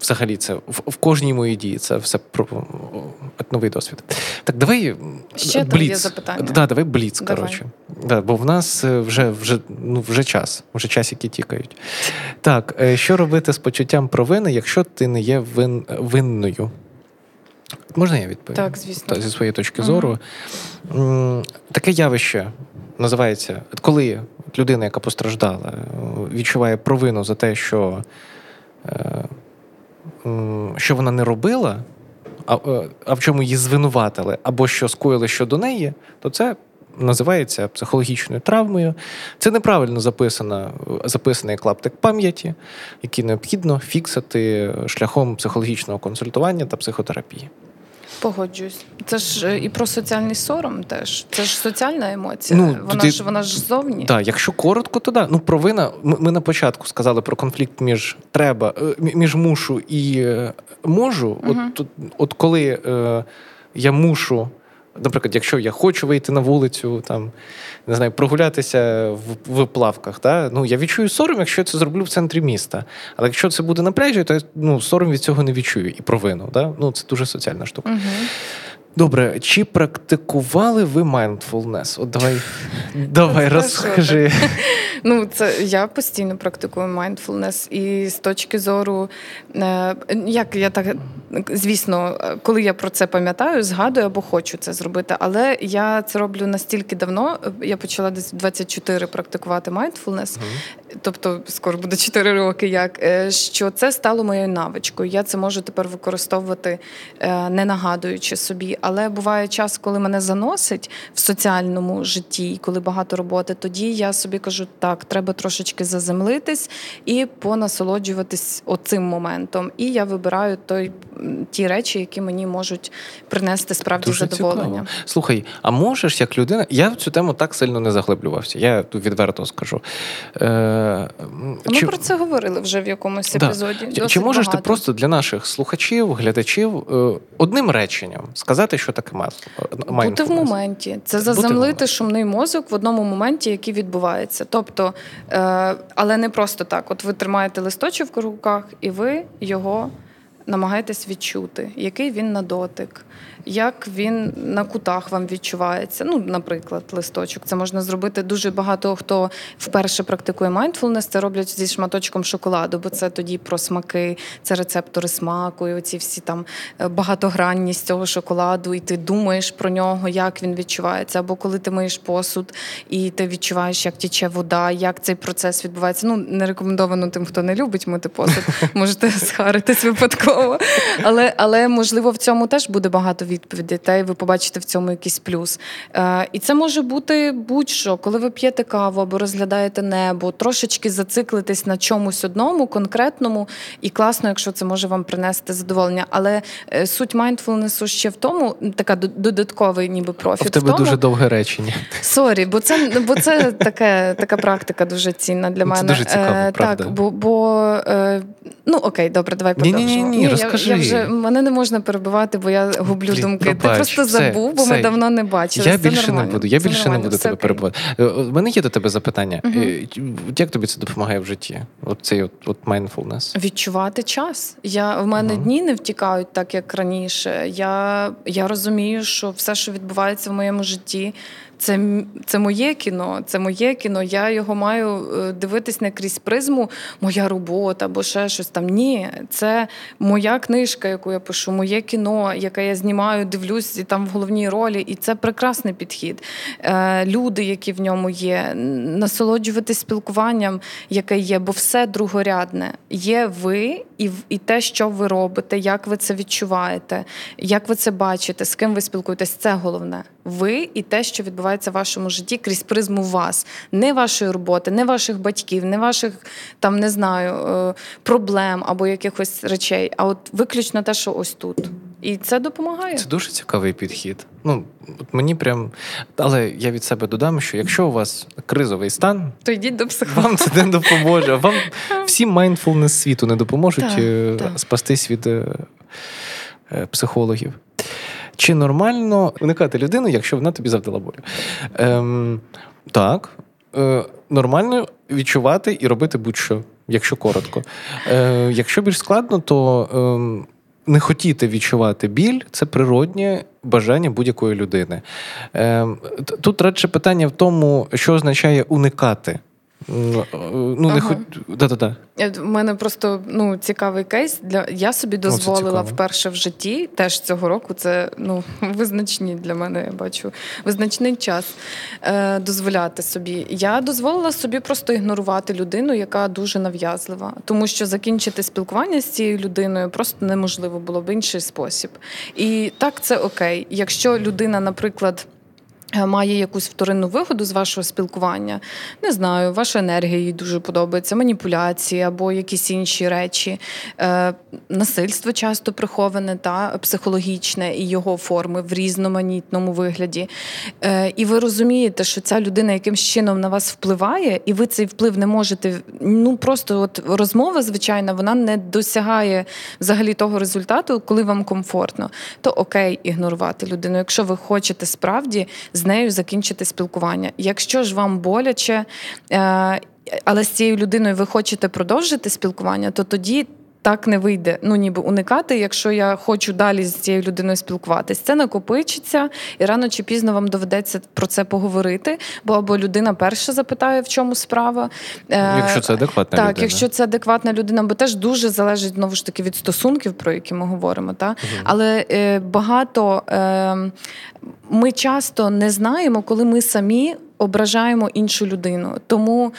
взагалі це в, в кожній моїй дії. Це все про новий досвід. Так, давай Ще бліц. є запитання. Да, Давай бліц, давай. коротше. Да, Бо в нас е, вже вже, ну, вже час, вже часики тікають. Так, е, що робити з почуттям провини, якщо ти не є вин, винною? Можна я відповім? Так, звісно. Зі своєї точки зору. Mm-hmm. Таке явище називається, коли людина, яка постраждала, відчуває провину за те, що е, що вона не робила, а, е, а в чому її звинуватили, або що скоїли щодо неї, то це. Називається психологічною травмою. Це неправильно записано, записаний клаптик пам'яті, який необхідно фіксити шляхом психологічного консультування та психотерапії. Погоджуюсь. Це ж е, і про соціальний сором теж. Це ж соціальна емоція. Ну, Вона ти... ж вона ж ззовні. Так, якщо коротко, то да. Ну, провина. Ми, ми на початку сказали про конфлікт між треба, е, між мушу і е, можу. Угу. От, от коли е, я мушу. Наприклад, якщо я хочу вийти на вулицю, там не знаю, прогулятися в, в плавках, та? ну я відчую сором, якщо я це зроблю в центрі міста. Але якщо це буде на пляжі, то я ну, сором від цього не відчую і провину. Та? Ну, Це дуже соціальна штука. Угу. Добре, чи практикували ви mindfulness? От давай давай розкажи. Ну, це я постійно практикую mindfulness, і з точки зору, е, як я так звісно, коли я про це пам'ятаю, згадую або хочу це зробити. Але я це роблю настільки давно. Я почала десь 24 практикувати mindfulness, тобто скоро буде 4 роки, як е, що це стало моєю навичкою. Я це можу тепер використовувати, е, не нагадуючи собі. Але буває час, коли мене заносить в соціальному житті, коли багато роботи, тоді я собі кажу, так, треба трошечки заземлитись і понасолоджуватись оцим моментом. І я вибираю той ті речі, які мені можуть принести справді Дуже задоволення. Цікаво. Слухай, а можеш як людина? Я в цю тему так сильно не заглиблювався. Я тут відверто скажу. Е, Ми чи... про це говорили вже в якомусь епізоді. Да. Чи можеш багато. ти просто для наших слухачів, глядачів е, одним реченням сказати, що таке mindfulness? Бути в моменті. Це заземлити шумний мозок в одному моменті, який відбувається. Тобто, е, але не просто так. От ви тримаєте листочок в руках, і ви його намагаєтесь відчути, який він на дотик, як він на кутах вам відчувається. Ну, наприклад, листочок. Це можна зробити дуже багато хто вперше практикує mindfulness, це роблять зі шматочком шоколаду, бо це тоді про смаки, це рецептори смаку, і оці всі там е, багатогранність цього шоколаду, і ти думаєш про нього, як він відчувається. Або коли ти миєш посуд і ти відчуваєш, як тіче вода, як цей процес відбувається. Ну, не рекомендовано тим, хто не любить мити посуд. Можете схаритись випадково. Але, але можливо в цьому теж буде багато відповідей, та й ви побачите в цьому якийсь плюс. Е, І це може бути будь-що, коли ви п'єте каву або розглядаєте небо, трошечки зациклитись на чомусь одному, конкретному, і класно, якщо це може вам принести задоволення. Але е, суть mindfulness у ще в тому, така додатковий, ніби профіт. В тебе в тому, дуже довге речення. Sorry, бо це бо це таке, така практика дуже цінна для мене. Це дуже цікаво, е, правда. Так, бо бо е, ну окей, добре, давай продовжимо. Ні, ні, ні, ні, розкажи. Я, я вже мене не можна перебивати, бо я гублю Блін, думки. Пробач, Ти просто все, забув, бо все. ми давно не бачили. Я більше нормально. не буду. Я це більше нормально. не буду все тебе окей. перебивати. У е, мене є до тебе запитання. uh Як тобі це допомагає в житті? От цей от, от mindfulness? Відчувати час. Я в мене uh дні не втікають так, як раніше. Я, Я розумію, що все, що відбувається в моєму житті. Це це моє кіно, це моє кіно. Я його маю е, дивитись не крізь призму, моя робота або ще щось там. Ні, це моя книжка, яку я пишу, моє кіно, яке я знімаю, дивлюсь і там в головній ролі. І це прекрасний підхід. Е, Люди, які в ньому є, насолоджуватись спілкуванням, яке є, бо все другорядне. Є ви і і те, що ви робите, як ви це відчуваєте, як ви це бачите, з ким ви спілкуєтесь. Це головне. Ви і те, що відбувається в вашому житті крізь призму вас, не вашої роботи, не ваших батьків, не ваших там не знаю е, проблем або якихось речей, а от виключно те, що ось тут. І це допомагає. Це дуже цікавий підхід. Ну от мені прям, але я від себе додам, що якщо у вас кризовий стан, то йдіть до психолога. Вам це не допоможе. Вам всі майндфулнес світу не допоможуть так, е, так. спастись від е, психологів. Чи нормально уникати людину, якщо вона тобі завдала болю? Ем, Так, е, нормально відчувати і робити будь-що, якщо коротко. Е, Якщо більш складно, то е, не хотіти відчувати біль це природнє бажання будь-якої людини. Е, Тут радше питання в тому, що означає уникати. Ну, ну ага. не хоч... Да-да-да. У мене просто ну, цікавий кейс. Для Я собі дозволила О, вперше в житті, теж цього року це ну, визначні для мене, я бачу, визначний час е, дозволяти собі. Я дозволила собі просто ігнорувати людину, яка дуже нав'язлива. Тому що закінчити спілкування з цією людиною просто неможливо було в інший спосіб. І так, це окей. Якщо людина, наприклад. Е, має якусь вторинну вигоду з вашого спілкування, не знаю, ваша енергія їй дуже подобається, маніпуляції або якісь інші речі, Е, насильство часто приховане та психологічне і його форми в різноманітному вигляді. Е, І ви розумієте, що ця людина якимсь чином на вас впливає, і ви цей вплив не можете. Ну просто от розмова, звичайна, вона не досягає взагалі того результату, коли вам комфортно. То окей, ігнорувати людину. Якщо ви хочете справді з нею закінчити спілкування. Якщо ж вам боляче, е, але з цією людиною ви хочете продовжити спілкування, то тоді. Так не вийде, ну ніби уникати, якщо я хочу далі з цією людиною спілкуватись. Це накопичиться, і рано чи пізно вам доведеться про це поговорити. Бо або людина перша запитає, в чому справа. Е, якщо це адекватна так, людина. якщо це адекватна людина, бо теж дуже залежить знову ж таки від стосунків, про які ми говоримо. Та? Угу. Але е, багато е, ми часто не знаємо, коли ми самі ображаємо іншу людину. Тому.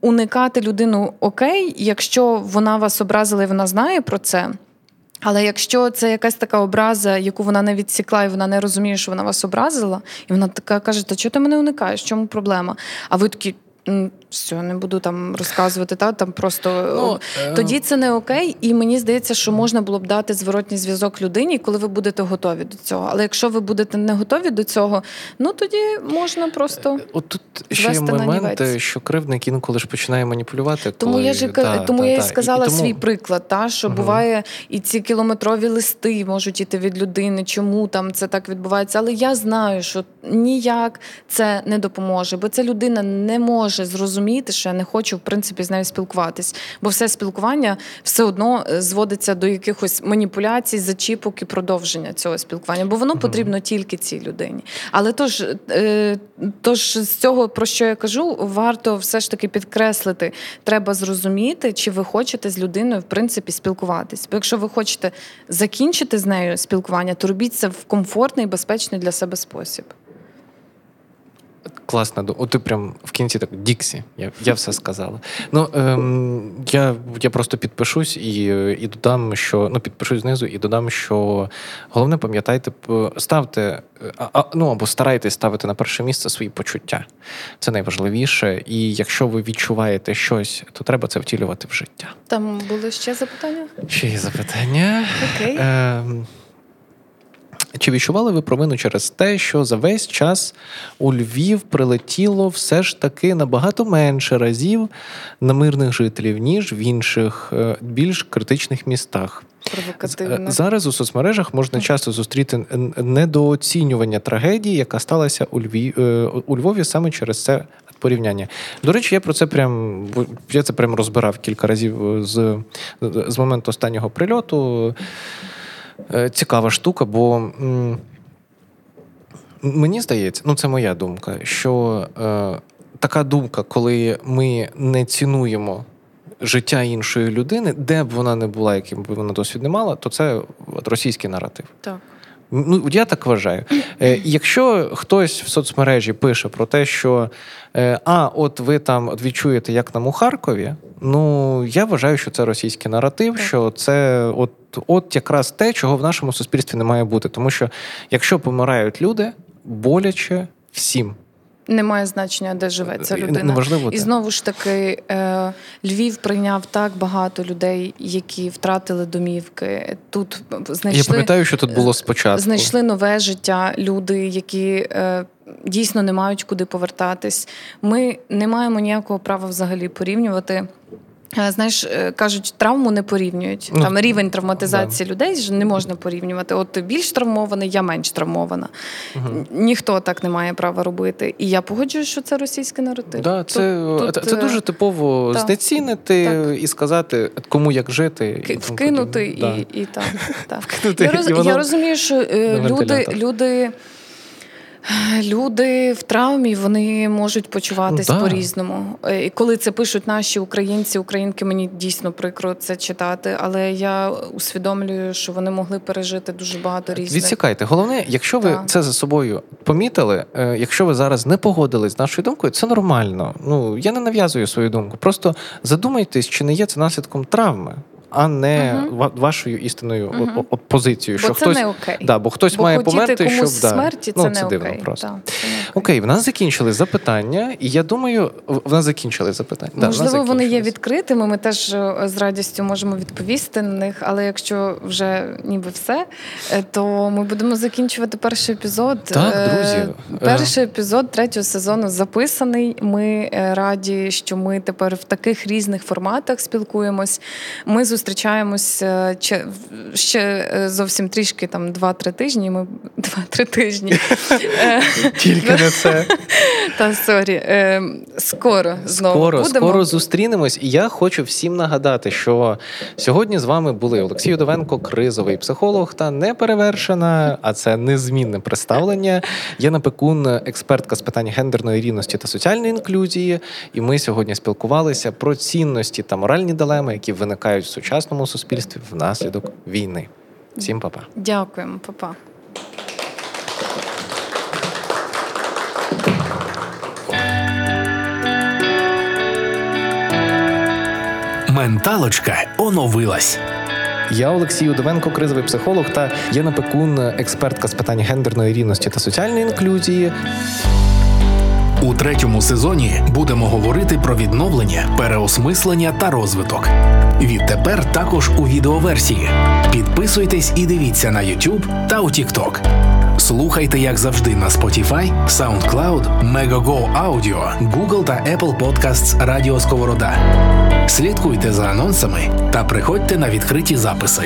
Уникати людину окей, якщо вона вас образила і вона знає про це. Але якщо це якась така образа, яку вона не відсікла, і вона не розуміє, що вона вас образила, і вона така каже: Та чого ти мене уникаєш? Чому проблема? А ви такі все, не буду там розказувати. Та там просто ну, тоді е, це не окей, і мені здається, що можна було б дати зворотній зв'язок людині, коли ви будете готові до цього. Але якщо ви будете не готові до цього, ну тоді можна просто От тут ще є момент, що кривдник інколи ж починає маніпулювати. Тому коли... я ж та, тому та, я сказала і, і тому... свій приклад, та що угу. буває і ці кілометрові листи можуть іти від людини, чому там це так відбувається. Але я знаю, що ніяк це не допоможе, бо ця людина не може зрозуміти, що я не хочу в принципі з нею спілкуватись, бо все спілкування все одно е, зводиться до якихось маніпуляцій, зачіпок і продовження цього спілкування, бо воно потрібно тільки цій людині. Але тож, е, тож з цього про що я кажу, варто все ж таки підкреслити, треба зрозуміти, чи ви хочете з людиною в принципі спілкуватись. Бо якщо ви хочете закінчити з нею спілкування, то робіть це в комфортний безпечний для себе спосіб. Класна От ти прям в кінці так Діксі, я я все сказала. Ну ем, я я просто підпишусь і і додам, що ну підпишусь знизу і додам, що головне пам'ятайте, ставте а, ну або старайтесь ставити на перше місце свої почуття. Це найважливіше. І якщо ви відчуваєте щось, то треба це втілювати в життя. Там були ще запитання? Ще є запитання. Окей. Ем, чи відчували ви провину через те, що за весь час у Львів прилетіло все ж таки набагато менше разів на мирних жителів, ніж в інших е, більш критичних містах? Провокативно. Зараз у соцмережах можна часто зустріти недооцінювання трагедії, яка сталася у Львів е, у Львові саме через це порівняння. До речі, я про це прям я це прям розбирав кілька разів з, з моменту останнього прильоту. Е, цікава штука, бо мені здається, ну це моя думка, що е, така думка, коли ми не цінуємо життя іншої людини, де б вона не була, яким би вона досвід не мала, то це от, російський наратив. Так. Ну, я так вважаю. Е, Якщо хтось в соцмережі пише про те, що е, а, от ви там відчуєте, як нам у Харкові, ну я вважаю, що це російський наратив, що це от, от якраз те, чого в нашому суспільстві не має бути. Тому що якщо помирають люди, боляче всім. Немає значення, де живе ця людина. Неможливо, і знову ж таки, е, Львів прийняв так багато людей, які втратили домівки. Тут знайшли Я пам'ятаю, що тут було спочатку. Знайшли нове життя. Люди, які е, дійсно не мають куди повертатись. Ми не маємо ніякого права взагалі порівнювати. Е, знаєш, е, кажуть, травму не порівнюють. Ну, Там рівень травматизації да. людей не можна порівнювати. От ти більш травмований, я менш травмована. Угу. Ніхто так не має права робити. І я погоджуюсь, що це російський наратив. Да, це тут, це, це е, дуже типово та, знецінити так. і сказати, кому як жити, і вкинути і, да. і, і так. так. Вкинути, я, роз, і я розумію, що люди, люди. Люди в травмі вони можуть почуватись ну, по-різному. Е, і коли це пишуть наші українці, українки, мені дійсно прикро це читати, але я усвідомлюю, що вони могли пережити дуже багато різних. Відсікайте. Головне, якщо ви так. це за собою помітили, е, якщо ви зараз не погодились з нашою думкою, це нормально. Ну я не нав'язую свою думку. Просто задумайтесь, чи не є це наслідком травми а не uh вашою істинною uh позицією. Бо що це хтось не окей. Да, бо хтось бо має померти, щоб смерті, да. це ну, це не дивно окей. просто. Так, це не окей. окей, в нас закінчили запитання, і я думаю, в нас закінчили запитання. Можливо, да, вони є відкритими. Ми теж е, з радістю можемо відповісти на них. Але якщо вже ніби все, е, то ми будемо закінчувати перший епізод. Так, е, друзі. Перший епізод третього сезону записаний. Ми раді, що ми тепер в таких різних форматах спілкуємось. Ми зустрічаємось ще е, зовсім трішки, там два-три тижні. Ми два-три тижні. Тільки на це. Та sorry. Е, скоро знову скоро, будемо. скоро зустрінемось. І я хочу всім нагадати, що сьогодні з вами були Олексій Удовенко, кризовий психолог та неперевершена, а це незмінне представлення. Яна Пекун, експертка з питань гендерної рівності та соціальної інклюзії. І ми сьогодні спілкувалися про цінності та моральні дилеми, які виникають в сучасному суспільстві суспільстві внаслідок війни. Всім па-па. Дякуємо, па-па. Менталочка оновилась. Я Олексій Удовенко, кризовий психолог та Єна Пекун, експертка з питань гендерної рівності та соціальної інклюзії. У третьому сезоні будемо говорити про відновлення, переосмислення та розвиток. Відтепер також у відеоверсії. Підписуйтесь і дивіться на YouTube та у TikTok. Слухайте, як завжди, на Spotify, SoundCloud, Megogo Audio, Google та Apple Podcasts Радіо Сковорода. Слідкуйте за анонсами та приходьте на відкриті записи.